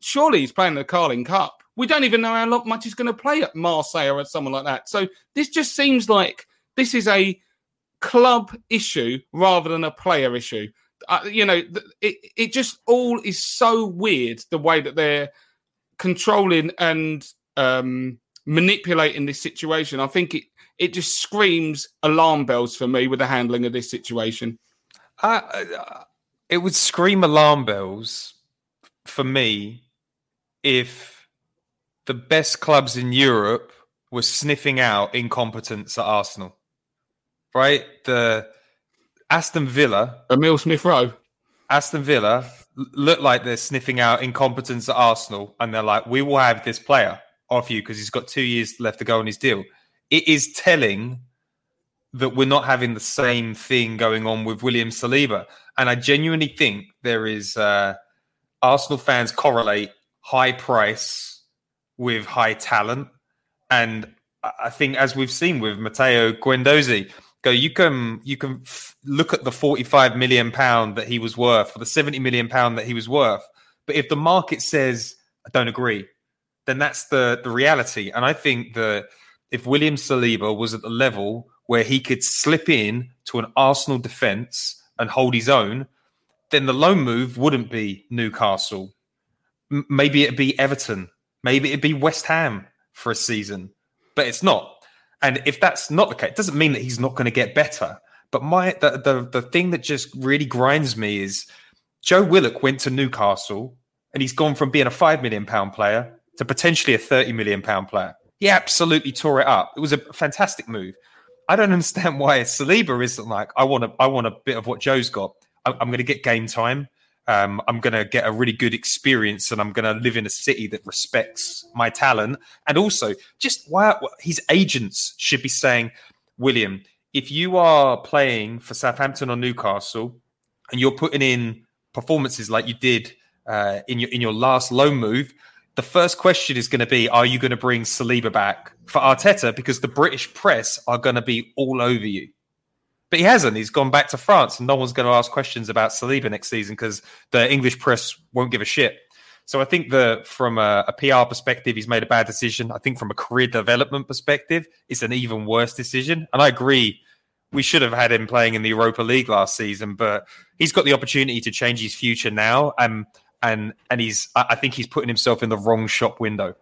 surely he's playing the Carling Cup We don't even know how long, much he's going to play at Marseille or at someone like that. So this just seems like this is a club issue rather than a player issue. Uh, you know, it it just all is so weird the way that they're controlling and um, manipulating this situation. I think it it just screams alarm bells for me with the handling of this situation. Uh, it would scream alarm bells for me if the best clubs in Europe were sniffing out incompetence at Arsenal. Right? The Aston Villa, Emil Smith Rowe, Aston Villa look like they're sniffing out incompetence at Arsenal, and they're like, "We will have this player off you because he's got two years left to go on his deal." It is telling that we're not having the same thing going on with William Saliba, and I genuinely think there is uh, Arsenal fans correlate high price with high talent, and I think as we've seen with Matteo Guendouzi, go you can you can f- look at the 45 million pound that he was worth or the 70 million pound that he was worth. But if the market says i don't agree then that's the the reality. And i think that if william saliba was at the level where he could slip in to an arsenal defense and hold his own then the loan move wouldn't be newcastle. M- maybe it'd be everton. Maybe it'd be west ham for a season but it's not. And if that's not the case, it doesn't mean that he's not going to get better. But my the, the the thing that just really grinds me is Joe Willock went to Newcastle and he's gone from being a five million pound player to potentially a 30 million pound player. He absolutely tore it up. It was a fantastic move. I don't understand why Saliba isn't like, I want a, I want a bit of what Joe's got. I'm, I'm going to get game time. Um, I'm going to get a really good experience and I'm going to live in a city that respects my talent. And also, just why his agents should be saying, William, if you are playing for Southampton or Newcastle and you're putting in performances like you did uh, in your in your last loan move, the first question is going to be: Are you going to bring Saliba back for Arteta? Because the British press are going to be all over you. But he hasn't. He's gone back to France, and no one's going to ask questions about Saliba next season because the English press won't give a shit. So I think that from a, a, PR perspective, he's made a bad decision. I think from a career development perspective, it's an even worse decision. And I agree, we should have had him playing in the Europa League last season, but he's got the opportunity to change his future now. Um, and and he's, I think he's putting himself in the wrong shop window.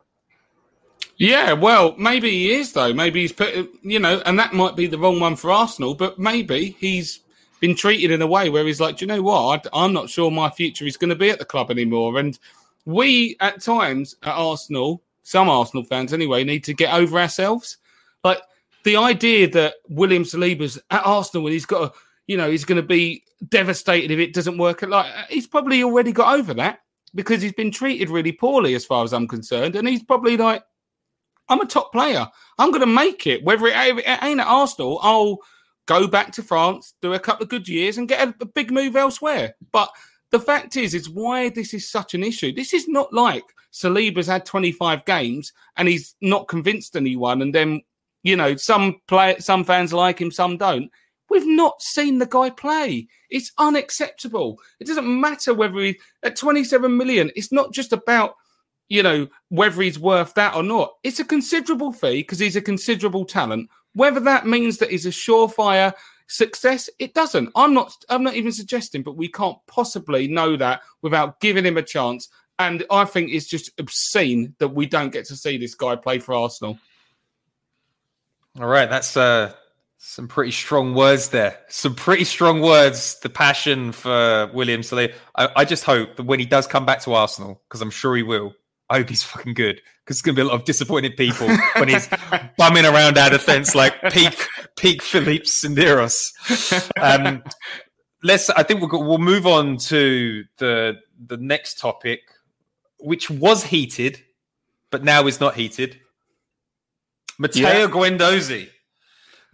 Yeah, well, maybe he is though. Maybe he's put, you know, and that might be the wrong one for Arsenal. But maybe he's been treated in a way where he's like, Do you know what? I, am not sure my future is going to be at the club anymore. And we, at times, at Arsenal, some Arsenal fans anyway, need to get over ourselves. Like the idea that William Saliba's at Arsenal and he's got, a, you know, he's going to be devastated if it doesn't work. Like he's probably already got over that because he's been treated really poorly, as far as I'm concerned. And he's probably like I'm a top player. I'm going to make it. Whether it, it, ain't at Arsenal, I'll go back to France, do a couple of good years, and get a, a big move elsewhere. But the fact is, is why this is such an issue. This is not like Saliba's had 25 games and he's not convinced anyone, and then you know some play, some fans like him, some don't. We've not seen the guy play. It's unacceptable. It doesn't matter whether he at 27 million. It's not just about you know, whether he's worth that or not. It's a considerable fee because he's a considerable talent. Whether that means that he's a surefire success, it doesn't. I'm not. I'm not even suggesting, but we can't possibly know that without giving him a chance. And I think it's just obscene that we don't get to see this guy play for Arsenal. All right, that's uh, some pretty strong words there. Some pretty strong words. The passion for William Saliba. I, I just hope that when he does come back to Arsenal, because I'm sure he will, I hope he's fucking good because it's going to be a lot of disappointed people when he's bumming around our defense like peak peak Philippe Senderos. Um, let's. I think we'll we'll move on to the the next topic, which was heated, but now is not heated. Matteo yeah. Guendouzi,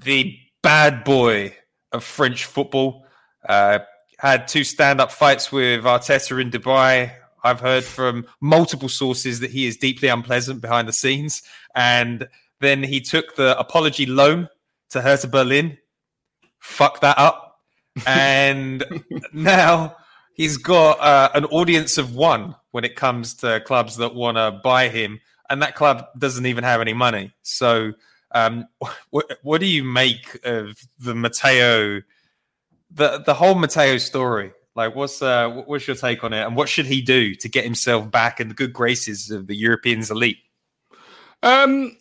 the bad boy of French football, uh, had two stand up fights with Arteta in Dubai. I've heard from multiple sources that he is deeply unpleasant behind the scenes. And then he took the apology loan to Hertha Berlin, fuck that up. And now he's got uh, an audience of one when it comes to clubs that want to buy him. and that club doesn't even have any money. So, um, what what do you make of the Matteo, the the whole Matteo story? Like, what's uh, what's your take on it, and what should he do to get himself back in the good graces of the Europeans elite? Um,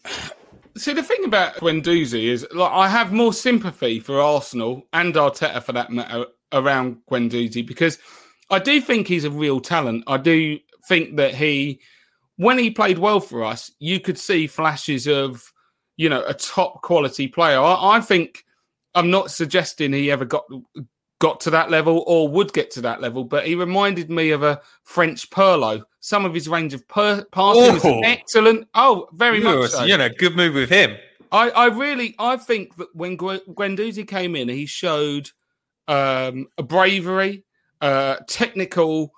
see, the thing about Guendouzi is, like, I have more sympathy for Arsenal and Arteta, for that matter, around Guendouzi because I do think he's a real talent. I do think that he, when he played well for us, you could see flashes of, you know, a top quality player. I, I think I'm not suggesting he ever got got to that level or would get to that level, but he reminded me of a French Pirlo. Some of his range of per- passing is excellent. Oh, very much so. You know, good move with him. I, I really, I think that when Guendouzi came in, he showed um, a bravery, uh, technical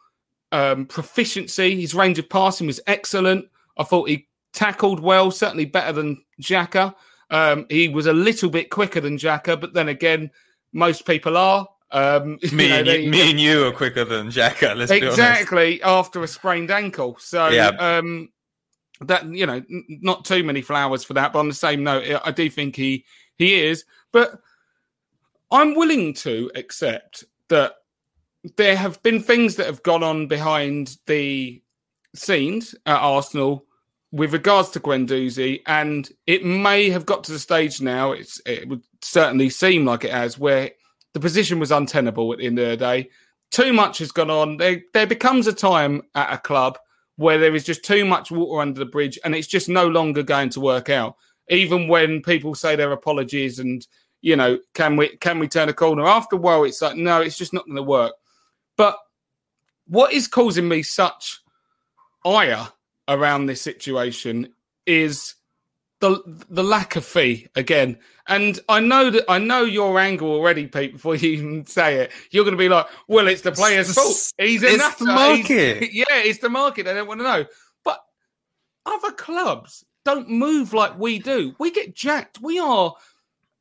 um, proficiency. His range of passing was excellent. I thought he tackled well, certainly better than Xhaka. Um, he was a little bit quicker than Xhaka, but then again, most people are. Um, me, know, and you, me and you are quicker than Xhaka. Let's exactly after a sprained ankle. So yeah. um, that you know, n- not too many flowers for that. But on the same note, I do think he he is. But I'm willing to accept that there have been things that have gone on behind the scenes at Arsenal with regards to Guendouzi, and it may have got to the stage now. It's it would certainly seem like it has where the position was untenable at the end of the day. Too much has gone on. There, there becomes a time at a club where there is just too much water under the bridge and it's just no longer going to work out. Even when people say their apologies and, you know, can we can we turn a corner? After a while, it's like, no, it's just not going to work. But what is causing me such ire around this situation is the the lack of fee again. And I know that I know your angle already, Pete. Before you even say it, you're going to be like, "Well, it's the player's fault. He's it's the market. He's, yeah, it's the market. They don't want to know." But other clubs don't move like we do. We get jacked. We are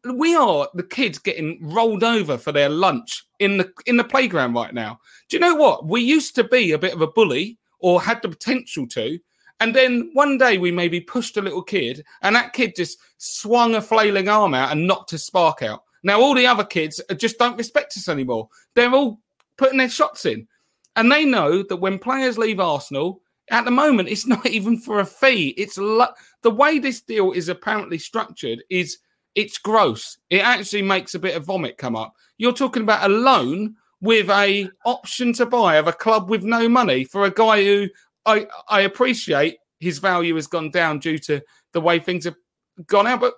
we are the kids getting rolled over for their lunch in the in the playground right now. Do you know what? We used to be a bit of a bully or had the potential to, and then one day we maybe pushed a little kid, and that kid just swung a flailing arm out and knocked a spark out. Now all the other kids just don't respect us anymore. They're all putting their shots in, and they know that when players leave Arsenal, at the moment it's not even for a fee. It's lo- the way this deal is apparently structured is it's gross. It actually makes a bit of vomit come up. You're talking about a loan with a option to buy of a club with no money for a guy who I I appreciate his value has gone down due to the way things have gone out, but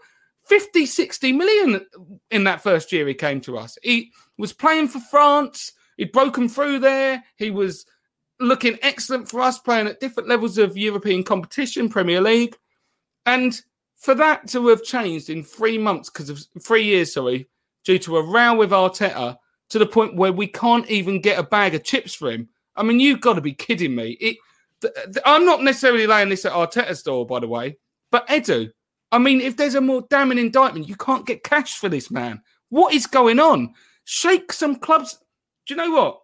50, 60 million in that first year he came to us. He was playing for France. He'd broken through there. He was looking excellent for us, playing at different levels of European competition, Premier League. And for that to have changed in three months, because of three years, sorry, due to a row with Arteta, to the point where we can't even get a bag of chips for him. I mean, you've got to be kidding me. It, I'm not necessarily laying this at Arteta's door, by the way, but Edu. I mean, if there's a more damning indictment, you can't get cash for this man. What is going on? Shake some clubs. Do you know what?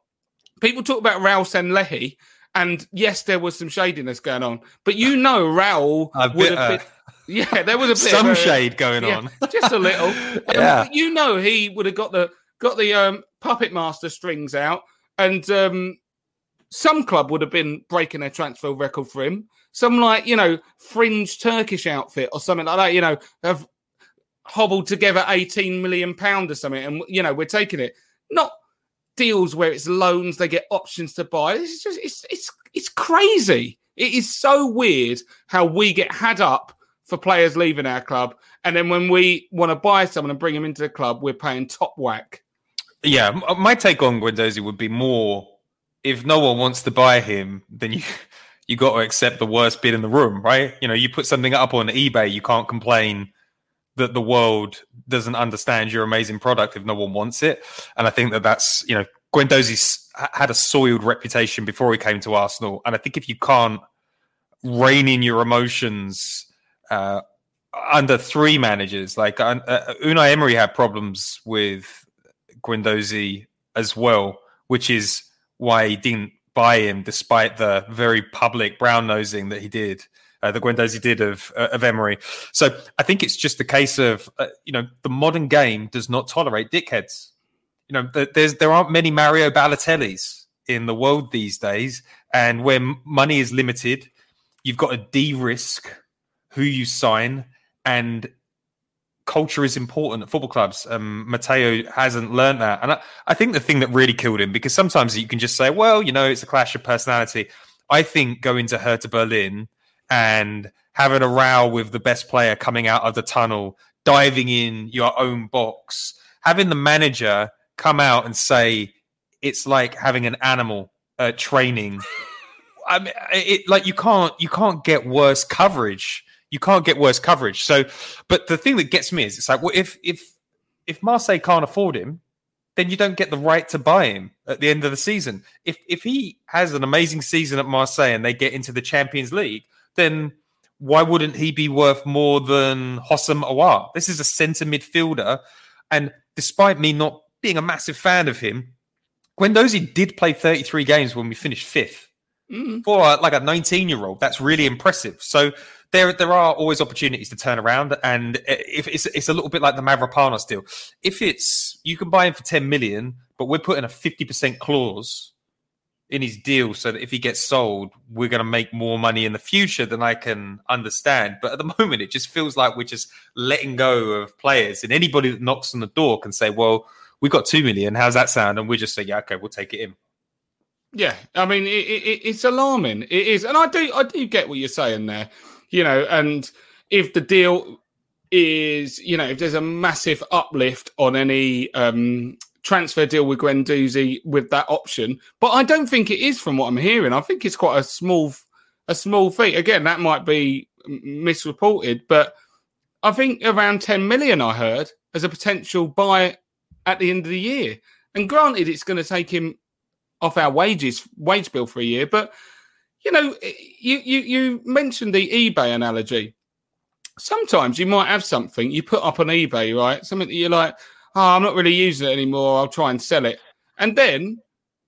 People talk about Raul Sanllehi, and yes, there was some shadiness going on, but you know, Raul would have. Been, yeah, there was a bit some shade going yeah, on, just a little. yeah, um, you know, he would have got the got the um, puppet master strings out, and um, some club would have been breaking their transfer record for him. Some like you know fringe Turkish outfit or something like that. You know have hobbled together eighteen million pound or something, and you know we're taking it. Not deals where it's loans; they get options to buy. It's just it's it's it's crazy. It is so weird how we get had up for players leaving our club, and then when we want to buy someone and bring them into the club, we're paying top whack. Yeah, uh, my take on Guendouzi would be more if no one wants to buy him, then you you got to accept the worst bid in the room, right? You know, you put something up on eBay, you can't complain that the world doesn't understand your amazing product if no one wants it. And I think that that's you know, Guendouzi had a soiled reputation before he came to Arsenal, and I think if you can't rein in your emotions uh, under three managers, like uh, uh Unai Emery had problems with Guendouzi as well, which is why he didn't buy him despite the very public brown nosing that he did uh, that Guendouzi did of uh, of Emery. So I think it's just a case of uh, you know the modern game does not tolerate dickheads. You know, th- there's there aren't many Mario Balotellis in the world these days, and where money is limited, you've got to de-risk who you sign and culture is important at football clubs. Um, Matteo hasn't learned that. And I, I, think the thing that really killed him, because sometimes you can just say, well, you know, it's a clash of personality. I think going to Hertha Berlin and having a row with the best player coming out of the tunnel, diving in your own box, having the manager come out and say, it's like having an animal uh, training. I mean, it like you can't you can't get worse coverage you can't get worse coverage. So, but the thing that gets me is it's like, well, if if if Marseille can't afford him, then you don't get the right to buy him at the end of the season. If if he has an amazing season at Marseille and they get into the Champions League, then why wouldn't he be worth more than Houssem Aouar? This is a centre midfielder, and despite me not being a massive fan of him, Guendouzi did play 33 games when we finished fifth. Mm-hmm. For like a 19 year old, that's really impressive. So there there are always opportunities to turn around, and if it's it's a little bit like the Mavropanos deal. If it's you can buy him for ten million, but we're putting a fifty percent clause in his deal so that if he gets sold, we're going to make more money in the future than I can understand. But at the moment, it just feels like we're just letting go of players, and anybody that knocks on the door can say, "Well, we got two million. How's that sound?" And we just say, "Yeah, okay, we'll take it in." Yeah, I mean, it, it, it's alarming. It is, and I do, I do get what you're saying there you know, and if the deal is, you know, if there's a massive uplift on any um, transfer deal with Guendouzi with that option, but I don't think it is from what I'm hearing. I think it's quite a small, a small fee. Again, that might be misreported, but I think around 10 million I heard as a potential buy at the end of the year. And granted, it's going to take him off our wages, wage bill for a year, but you know, eh, you, you, you mentioned the eBay analogy. Sometimes you might have something you put up on eBay, right? Something that you're like, oh, I'm not really using it anymore. I'll try and sell it. And then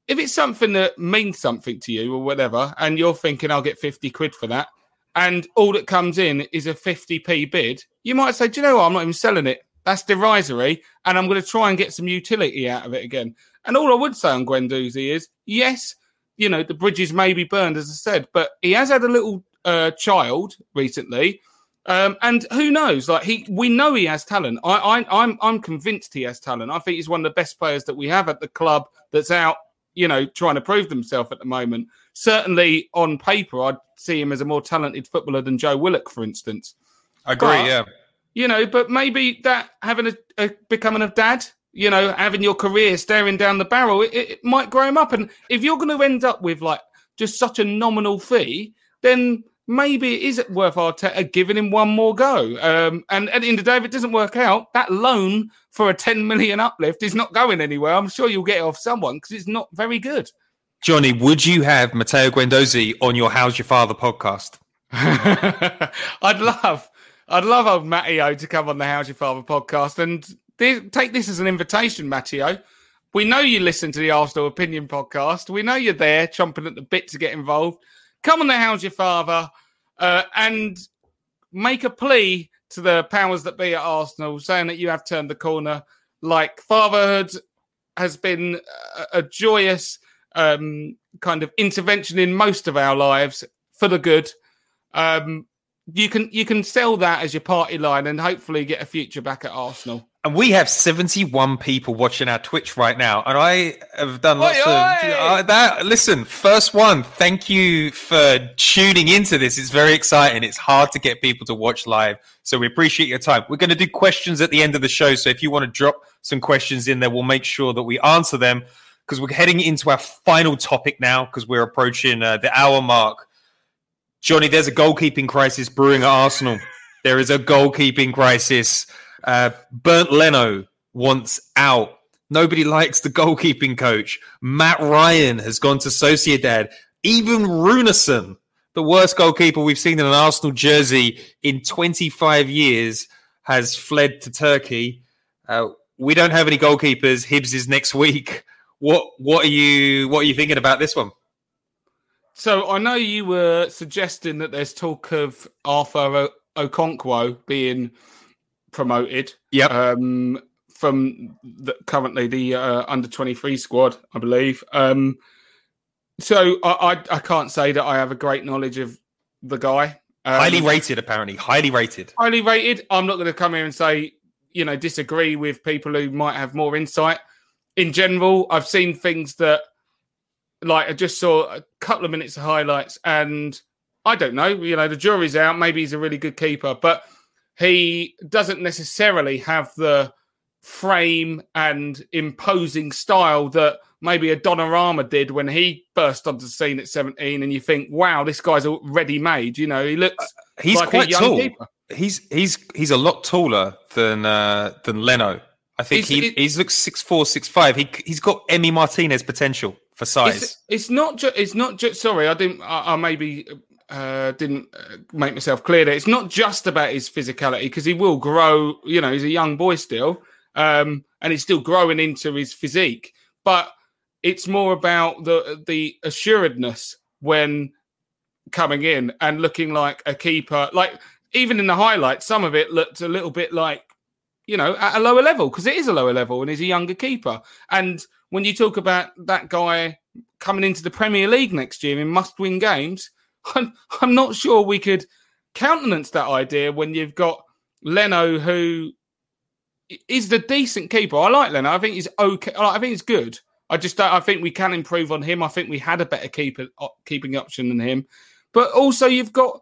if it's something that means something to you or whatever, and you're thinking, I'll get 50 quid for that, and all that comes in is a 50p bid, you might say, Do you know what? I'm not even selling it. That's derisory. And I'm going to try and get some utility out of it again. And all I would say on Guendouzi is, yes, you know, the bridges may be burned, as I said, but he has had a little uh, child recently. Um, and who knows? Like he, we know he has talent. I, I, I'm, I'm convinced he has talent. I think he's one of the best players that we have at the club. That's out, you know, trying to prove himself at the moment. Certainly on paper, I'd see him as a more talented footballer than Joe Willock, for instance. I agree. But, yeah. You know, but maybe that having a, a becoming a dad you know, having your career staring down the barrel, it, it might grow him up. And if you're going to end up with like just such a nominal fee, then maybe it isn't worth Arteta giving him one more go. Um, and at the end of the day, if it doesn't work out, that loan for a 10 million uplift is not going anywhere. I'm sure you'll get it off someone because it's not very good. Johnny, would you have Matteo Guendouzi on your How's Your Father podcast? I'd love, I'd love old Matteo to come on the How's Your Father podcast and take this as an invitation, Matteo. We know you listen to the Arsenal Opinion podcast. We know you're there, chomping at the bit to get involved. Come on the How's Your Father uh, and make a plea to the powers that be at Arsenal, saying that you have turned the corner. Like fatherhood has been a, a joyous um, kind of intervention in most of our lives for the good. Um, you can you can sell that as your party line and hopefully get a future back at Arsenal. And we have 71 people watching our Twitch right now. And I have done lots oi, of uh, that. Listen, first one, thank you for tuning into this. It's very exciting. It's hard to get people to watch live. So we appreciate your time. We're going to do questions at the end of the show. So if you want to drop some questions in there, we'll make sure that we answer them because we're heading into our final topic now because we're approaching uh, the hour mark. Johnny, there's a goalkeeping crisis brewing at Arsenal. There is a goalkeeping crisis. Uh, Bernd Leno wants out. Nobody likes the goalkeeping coach. Matt Ryan has gone to Sociedad. Even Runarsson, the worst goalkeeper we've seen in an Arsenal jersey in 25 years, has fled to Turkey. Uh, we don't have any goalkeepers. Hibs is next week. What what are you what are you thinking about this one? So I know you were suggesting that there's talk of Arthur o- Okonkwo being promoted. Yep. Um, from the, currently the uh, under 23 squad, I believe. Um, so I, I, I can't say that I have a great knowledge of the guy. Um, highly rated, apparently. Highly rated. highly rated. I'm not going to come here and say, you know, disagree with people who might have more insight. In general, I've seen things that, like, I just saw a couple of minutes of highlights, and I don't know, you know, the jury's out. Maybe he's a really good keeper, but he doesn't necessarily have the frame and imposing style that maybe a Donnarumma did when he burst onto the scene at 17 and you think wow this guy's ready made you know he looks Uh, He's like quite young tall. keeper. He's he's he's a lot taller than uh, than Leno. I think Is he it- he's looks six four, six five. He he's got Emi Martinez potential for size. It's, it's not just. It's not just. Sorry, I didn't. I, I maybe uh, didn't uh, make myself clear that It's not just about his physicality because he will grow. You know, he's a young boy still, um, and he's still growing into his physique. But it's more about the the assuredness when coming in and looking like a keeper. Like even in the highlights, some of it looked a little bit like you know at a lower level because it is a lower level and he's a younger keeper. And when you talk about that guy coming into the Premier League next year in must-win games, I'm, I'm not sure we could countenance that idea when you've got Leno, who is the decent keeper. I like Leno. I think he's okay. I think he's good. I just don't, I think we can improve on him. I think we had a better keeper uh, keeping option than him. But also, you've got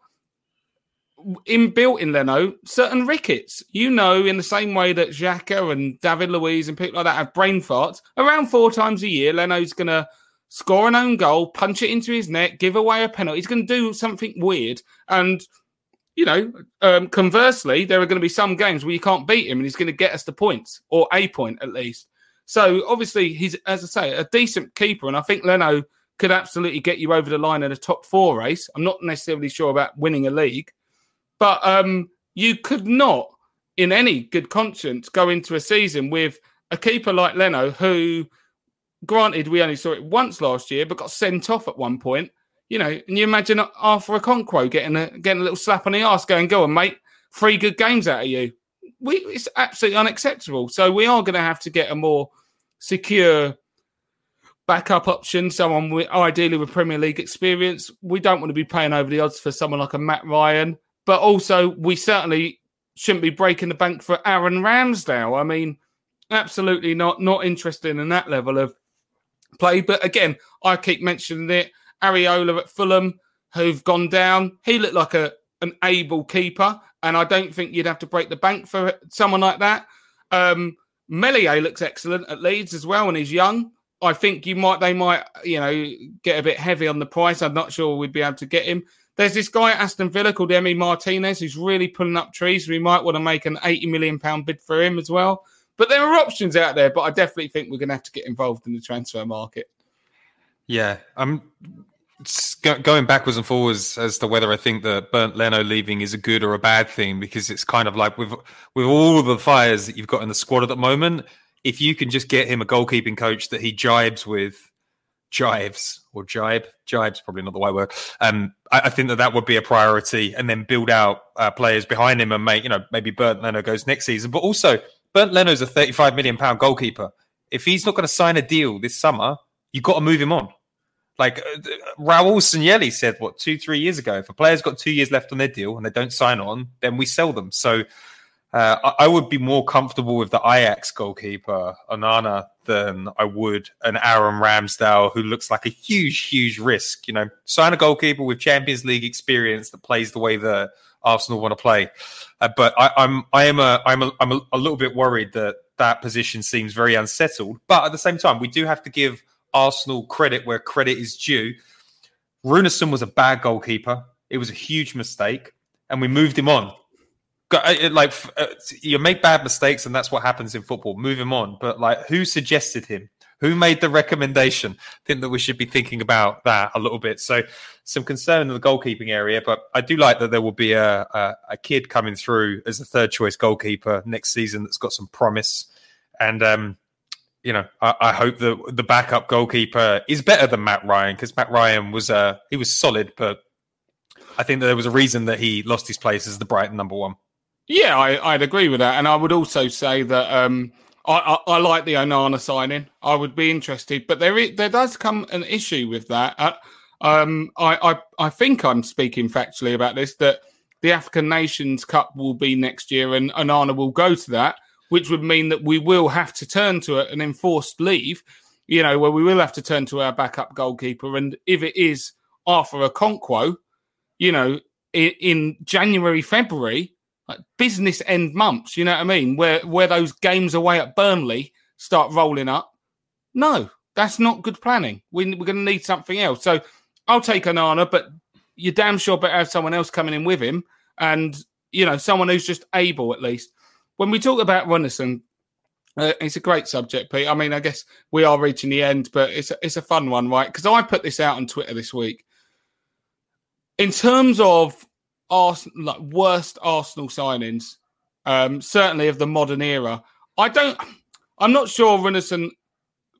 inbuilt in Leno certain rickets. You know, in the same way that Xhaka and David Luiz and people like that have brain farts, around four times a year, Leno's going to score an own goal, punch it into his net, give away a penalty. He's going to do something weird. And, you know, um, conversely, there are going to be some games where you can't beat him and he's going to get us the points or a point at least. So obviously, he's, as I say, a decent keeper. And I think Leno could absolutely get you over the line in a top four race. I'm not necessarily sure about winning a league, but um, you could not, in any good conscience, go into a season with a keeper like Leno, who, granted, we only saw it once last year, but got sent off at one point. You know, and you imagine Arthur Okonkwo getting a getting a little slap on the ass, going, "Go on, mate, three good games out of you." We, it's absolutely unacceptable. So we are going to have to get a more secure backup option, someone with ideally with Premier League experience. We don't want to be paying over the odds for someone like a Matt Ryan, but also we certainly shouldn't be breaking the bank for Aaron Ramsdale. I mean, absolutely not not interested in that level of play. But again, I keep mentioning it. Areola at Fulham, who've gone down. He looked like a an able keeper, and I don't think you'd have to break the bank for someone like that. Um, Meslier looks excellent at Leeds as well, and he's young. I think you might they might you know get a bit heavy on the price. I'm not sure we'd be able to get him. There's this guy at Aston Villa called Emi Martinez who's really pulling up trees. We might want to make an 80 million pound bid for him as well. But there are options out there. But I definitely think we're going to have to get involved in the transfer market. Yeah, I'm going backwards and forwards as to whether I think that Bernd Leno leaving is a good or a bad thing because it's kind of like with with all the fires that you've got in the squad at the moment. If you can just get him a goalkeeping coach that he jibes with, jives or jibe, jibe's probably not the right word. Um, I, I think that that would be a priority, and then build out uh, players behind him and make you know maybe Bernd Leno goes next season, but also Bernd Leno's a thirty-five million pound goalkeeper. If he's not going to sign a deal this summer, you've got to move him on. Like uh, Raul Sanllehi said, what two, three years ago, if a player's got two years left on their deal and they don't sign on, then we sell them. So uh, I, I would be more comfortable with the Ajax goalkeeper Onana than I would an Aaron Ramsdale, who looks like a huge, huge risk. You know, sign a goalkeeper with Champions League experience that plays the way that Arsenal want to play. Uh, but I, I'm, I am a, I'm a, I'm a, a little bit worried that that position seems very unsettled. But at the same time, we do have to give Arsenal credit where credit is due. Runarsson was a bad goalkeeper. It was a huge mistake, and we moved him on. Uh, it- Like uh, you make bad mistakes, and that's what happens in football. Move him on. But like, who suggested him? Who made the recommendation? I think that we should be thinking about that a little bit. So, some concern in the goalkeeping area, but I do like that there will be a, a, a kid coming through as a third choice goalkeeper next season that's got some promise. And um, you know, I, I hope that the backup goalkeeper is better than Matt Ryan because Matt Ryan was uh he was solid, but I think that there was a reason that he lost his place as the Brighton number one. Yeah, I, would agree with that, and I would also say that um, I, I, I, like the Onana signing. I would be interested, but there is, there does come an issue with that. Uh, um, I, I I think I'm speaking factually about this that the African Nations Cup will be next year, and Onana will go to that which would mean that we will have to turn to an enforced leave, you know, where we will have to turn to our backup goalkeeper. And if it is Arthur Okonkwo, you know, in, in January, February, like business end months, you know what I mean, where where those games away at Burnley start rolling up. No, that's not good planning. We, we're going to need something else. So I'll take Onana, but you're damn sure better have someone else coming in with him, and you know, someone who's just able at least when we talk about Runarsson, uh, it's a great subject, Pete. I mean, I guess we are reaching the end, but it's a, it's a fun one, right? Because I put this out on Twitter this week. In terms of Arsenal, like worst Arsenal signings, um, certainly of the modern era, I don't. I'm not sure Runarsson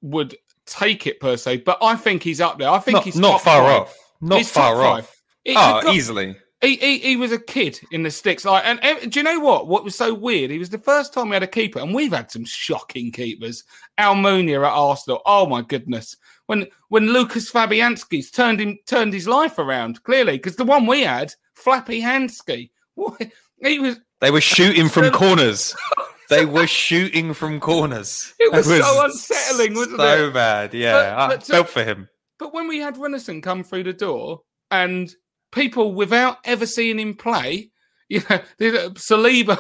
would take it per se, but I think he's up there. I think not, he's not far five. off. Not he's far off. Oh, easily. He, he, he was a kid in the sticks. Like, and, and, do you know what? What was so weird? He was the first time we had a keeper, and we've had some shocking keepers. Almunia at Arsenal. Oh my goodness! When when Lukasz Fabianski's turned him turned his life around clearly because the one we had, Flappy Hansky, he was. They were shooting from corners. They were shooting from corners. It was, was so unsettling, wasn't so it? So bad. Yeah, but, but, I felt for him. But when we had Runarsson come through the door and people without ever seeing him play. You know, Saliba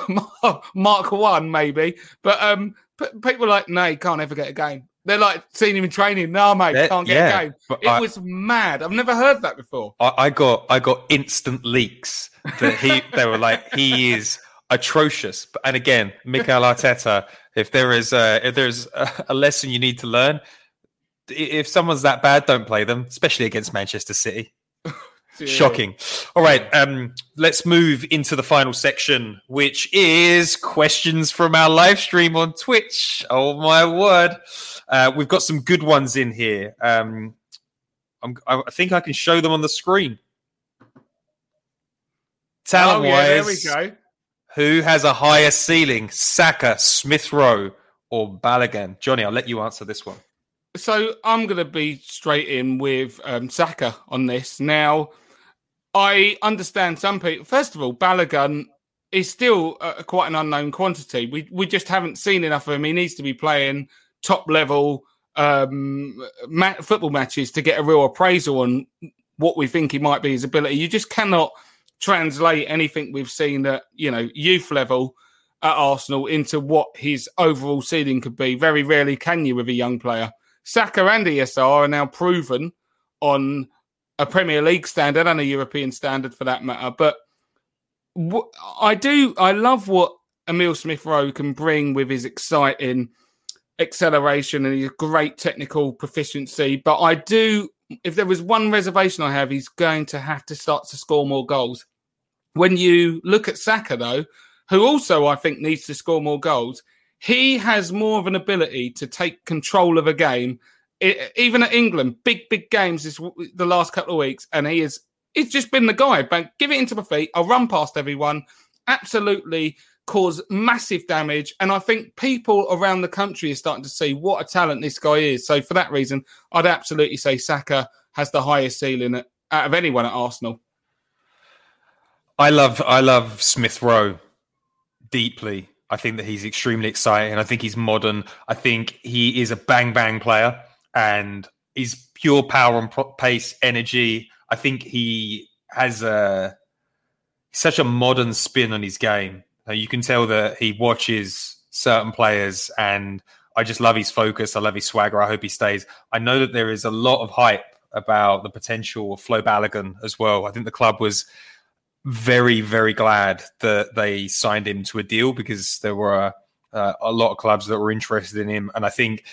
Mark One maybe, but um, people like, no, he can't ever get a game. They're like seeing him in training. No, mate, They're, can't get yeah, a game. It I, was mad. I've never heard that before. I, I got I got instant leaks that he. they were like, he is atrocious. And again, Mikel Arteta, if there is a, if there's a, a lesson you need to learn, if someone's that bad, don't play them, especially against Manchester City. Shocking. All right, um, let's move into the final section, which is questions from our live stream on Twitch. Oh my word, uh, we've got some good ones in here. Um, i think I can show them on the screen. Talent wise, oh, yeah, there we go. Who has a higher ceiling, Saka, Smith Rowe, or Balogun? Johnny, I'll let you answer this one. So I'm going to be straight in with um, Saka on this now I understand some people. First of all, Balogun is still uh, quite an unknown quantity. We we just haven't seen enough of him. He needs to be playing top level um, football matches to get a real appraisal on what we think he might be his ability. You just cannot translate anything we've seen at you know youth level at Arsenal into what his overall ceiling could be. Very rarely can you with a young player. Saka and ESR are now proven on a Premier League standard and a European standard for that matter. But I do, I love what Emile Smith Rowe can bring with his exciting acceleration and his great technical proficiency. But I do, if there was one reservation I have, he's going to have to start to score more goals. When you look at Saka, though, who also I think needs to score more goals, he has more of an ability to take control of a game even at England, big big games this the last couple of weeks, and he is he's just been the guy. But give it into my feet. I'll run past everyone. Absolutely cause massive damage. And I think people around the country are starting to see what a talent this guy is. So for that reason, I'd absolutely say Saka has the highest ceiling out of anyone at Arsenal. I love I love Smith Rowe deeply. I think that he's extremely exciting. I think he's modern. I think he is a bang bang player and he's pure power and pace, energy. I think he has a such a modern spin on his game. You can tell that he watches certain players, and I just love his focus. I love his swagger. I hope he stays. I know that there is a lot of hype about the potential of Flo Balogun as well. I think the club was very, very glad that they signed him to a deal because there were uh, a lot of clubs that were interested in him, and I think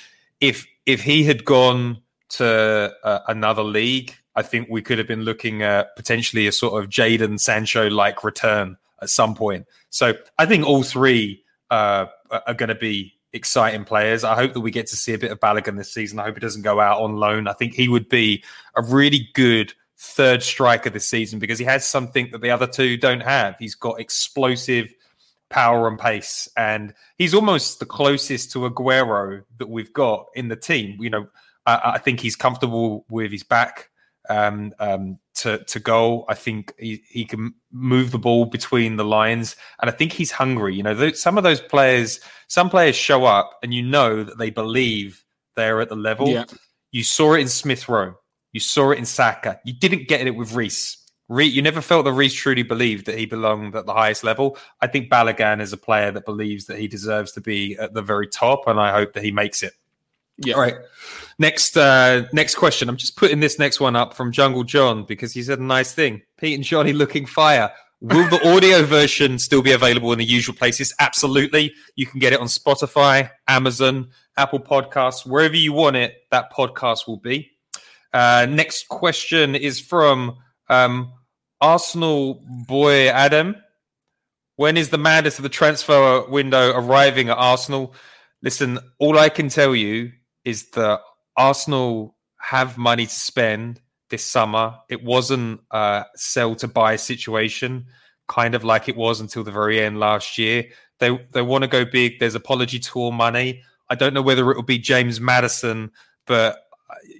if if he had gone to uh, another league, I think we could have been looking at potentially a sort of Jadon Sancho like return at some point. So I think all three uh, are going to be exciting players. I hope that we get to see a bit of Balogun this season. I hope he doesn't go out on loan. I think he would be a really good third striker this season because he has something that the other two don't have. He's got explosive power and pace, and he's almost the closest to Aguero that we've got in the team. You know, I, I think he's comfortable with his back um, um, to to goal. I think he, he can move the ball between the lines, and I think he's hungry. You know, th- some of those players, some players show up, and you know that they believe they're at the level. Yeah. You saw it in Smith Rowe. You saw it in Saka. You didn't get it with Reiss. Re- you never felt that Reiss truly believed that he belonged at the highest level. I think Balogun is a player that believes that he deserves to be at the very top, and I hope that he makes it. Yeah. All right. Next, uh, next question. I'm just putting this next one up from Jungle John because he said a nice thing. Pete and Johnny looking fire. Will the audio version still be available in the usual places? Absolutely. You can get it on Spotify, Amazon, Apple Podcasts, wherever you want it. That podcast will be. Uh, next question is from um, Arsenal boy Adam. When is the madness of the transfer window arriving at Arsenal? Listen, all I can tell you is that Arsenal have money to spend this summer. It wasn't a sell to buy situation, kind of like it was until the very end last year. They they want to go big. There's apology tour money. I don't know whether it will be James Maddison, but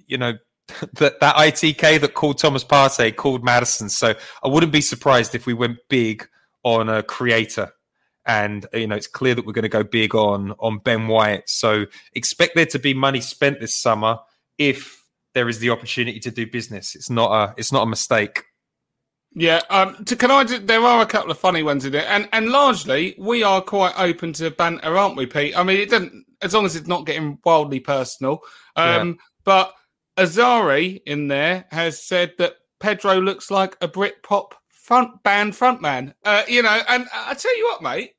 you know that that ITK that called Thomas Partey called Maddison. So I wouldn't be surprised if we went big on a creator. And you know, it's clear that we're going to go big on on Ben White. So expect there to be money spent this summer if there is the opportunity to do business. It's not a it's not a mistake. Yeah, um, to, can I? Just, there are a couple of funny ones in it, and and largely we are quite open to banter, aren't we, Pete? I mean, it doesn't as long as it's not getting wildly personal. Um, Yeah. But Azari in there has said that Pedro looks like a Britpop front band frontman. Uh, you know, and I tell you what, mate,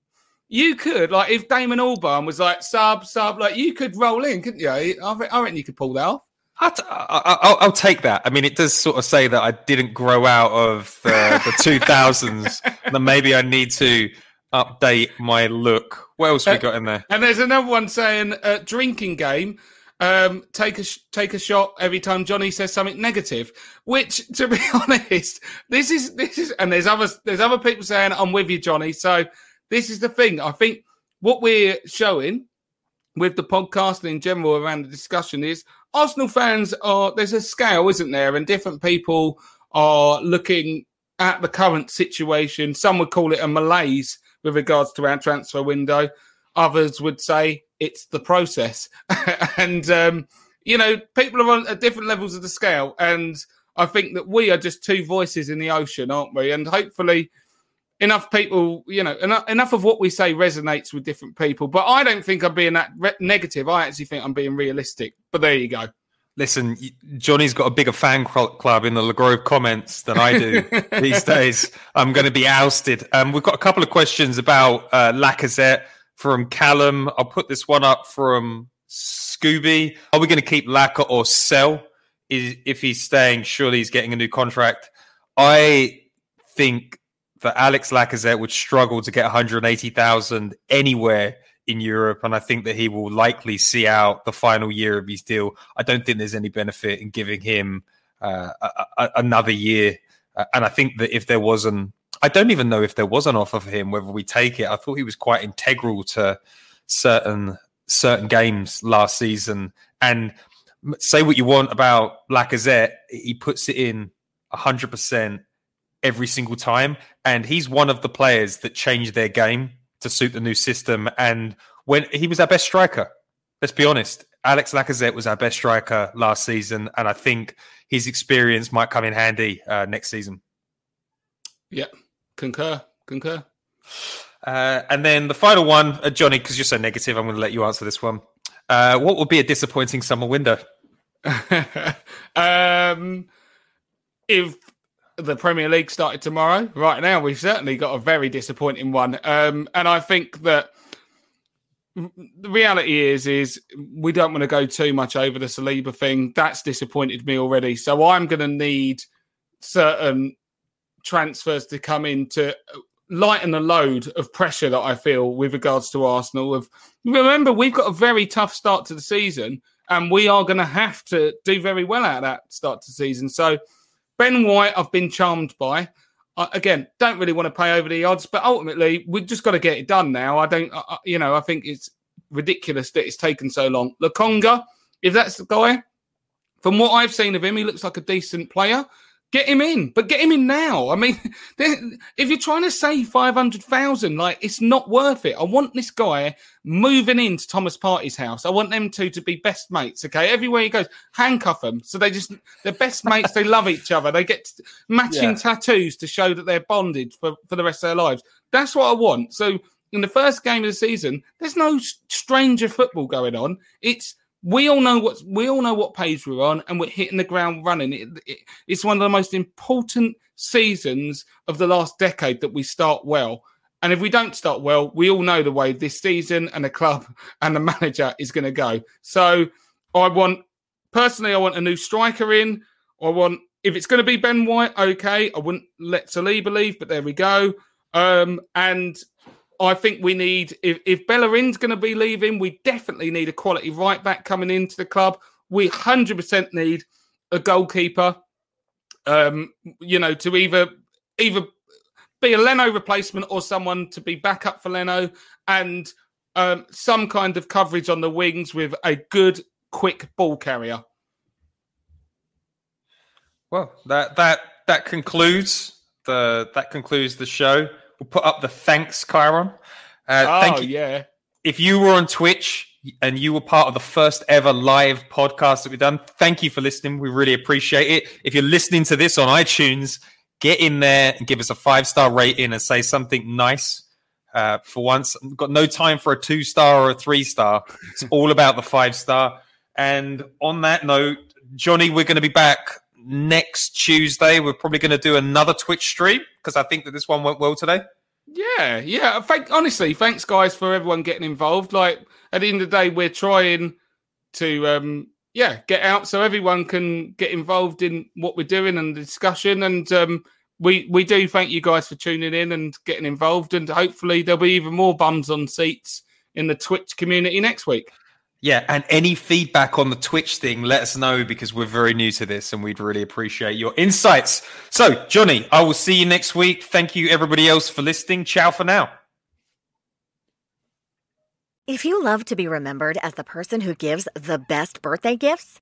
you could like if Damon Albarn was like sub sub, like you could roll in, couldn't you? I, I reckon you could pull that off. I'll, t- I- I'll, I'll take that. I mean, it does sort of say that I didn't grow out of the, the 2000s. Then maybe I need to update my look. What else we got in there? And there's another one saying uh, drinking game. Um, take a sh- take a shot every time Johnny says something negative. Which, to be honest, this is this is, and there's other there's other people saying I'm with you, Johnny. So this is the thing. I think what we're showing with the podcast and in general around the discussion is Arsenal fans are there's a scale, isn't there? And different people are looking at the current situation. Some would call it a malaise with regards to our transfer window. Others would say it's the process. and um, you know, people are on at different levels of the scale. And I think that we are just two voices in the ocean, aren't we? And hopefully enough people, you know, enough, enough of what we say resonates with different people. But I don't think I'm being that re- negative. I actually think I'm being realistic. But there you go. Listen, Johnny's got a bigger fan club in the Le Grove comments than I do these days. I'm going to be ousted. Um, we've got a couple of questions about uh, Lacazette from Callum. I'll put this one up from Scooby. Are we going to keep Lacazette or sell? Is, if he's staying, surely he's getting a new contract. I think that Alex Lacazette would struggle to get 180,000 anywhere in Europe, and I think that he will likely see out the final year of his deal. I don't think there's any benefit in giving him uh, a, a, another year, uh, and I think that if there was an, I don't even know if there was an offer for him, whether we take it. I thought he was quite integral to certain certain games last season, and say what you want about Lacazette, he puts it in 100 percent every single time. And he's one of the players that changed their game to suit the new system. And when he was our best striker, let's be honest, Alex Lacazette was our best striker last season. And I think his experience might come in handy uh, next season. Yeah, concur, concur. Uh, and then the final one, uh, Johnny, because you're so negative, I'm going to let you answer this one. Uh, what would be a disappointing summer window? um, if the Premier League started tomorrow, right now we've certainly got a very disappointing one. Um, and I think that the reality is, is we don't want to go too much over the Saliba thing. That's disappointed me already. So I'm going to need certain transfers to come in to lighten the load of pressure that I feel with regards to Arsenal. Of remember, we've got a very tough start to the season, and we are going to have to do very well of that start to season. So, Ben White, I've been charmed by. Uh, again, don't really want to pay over the odds, but ultimately, we've just got to get it done now. I don't, uh, you know, I think it's ridiculous that it's taken so long. Lokonga, if that's the guy, from what I've seen of him, he looks like a decent player. Get him in, but get him in now. I mean, if you're trying to save 500,000, like it's not worth it. I want this guy moving into Thomas Partey's house. I want them two to be best mates. Okay. Everywhere he goes, handcuff them. So they just, they're best mates. they love each other. They get matching yeah. tattoos to show that they're bonded for, for the rest of their lives. That's what I want. So in the first game of the season, there's no stranger football going on. It's, we all know what we all know what page we're on, and we're hitting the ground running. It, it, it's one of the most important seasons of the last decade that we start well. And if we don't start well, we all know the way this season and the club and the manager is going to go. So I want personally, I want a new striker in. I want if it's going to be Ben White, okay. I wouldn't let Saliba leave, but there we go. Um, and I think we need if, if Bellerin's going to be leaving, we definitely need a quality right back coming into the club. We hundred percent need a goalkeeper. Um, you know, to either either be a Leno replacement or someone to be backup for Leno, and um, some kind of coverage on the wings with a good, quick ball carrier. Well, that that that concludes the that concludes the show. We'll put up the thanks, Chiron. Uh, oh, thank you. yeah. If you were on Twitch and you were part of the first ever live podcast that we've done, thank you for listening. We really appreciate it. If you're listening to this on iTunes, get in there and give us a five star rating and say something nice. Uh, for once, I've got no time for a two star or a three star. It's all about the five star. And on that note, Johnny, we're going to be back next Tuesday. We're probably going to do another Twitch stream because I think that this one went well today. Yeah, yeah. Thank, honestly, thanks guys for everyone getting involved. Like at the end of the day, we're trying to um yeah get out so everyone can get involved in what we're doing and the discussion. And um we we do thank you guys for tuning in and getting involved. And hopefully there'll be even more bums on seats in the Twitch community next week. Yeah, and any feedback on the Twitch thing, let us know because we're very new to this and we'd really appreciate your insights. So, Johnny, I will see you next week. Thank you, everybody else, for listening. Ciao for now. If you love to be remembered as the person who gives the best birthday gifts,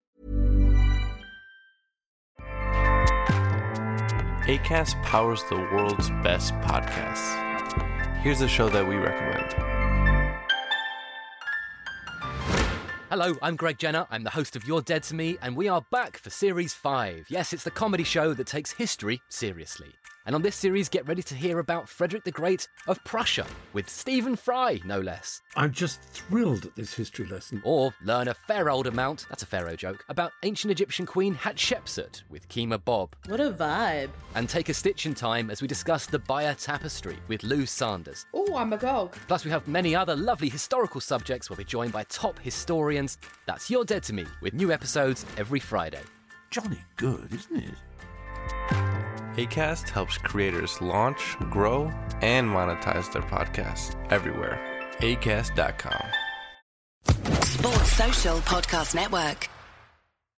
ACAST powers the world's best podcasts. Here's a show that we recommend. Hello, I'm Greg Jenner. I'm the host of You're Dead to Me, and we are back for Series 5. Yes, it's the comedy show that takes history seriously. And on this series, get ready to hear about Frederick the Great of Prussia with Stephen Fry, no less. I'm just thrilled at this history lesson. Or learn a fair old amount, that's a Pharaoh joke, about ancient Egyptian queen Hatshepsut with Kemah Bob. What a vibe. And take a stitch in time as we discuss the Bayeux Tapestry with Lou Sanders. Oh, I'm a agog. Plus, we have many other lovely historical subjects. Where We'll be joined by top historians. That's You're Dead to Me, with new episodes every Friday. Johnny good, isn't it? ACAST helps creators launch, grow, and monetize their podcasts everywhere. ACAST.com. Sports Social Podcast Network.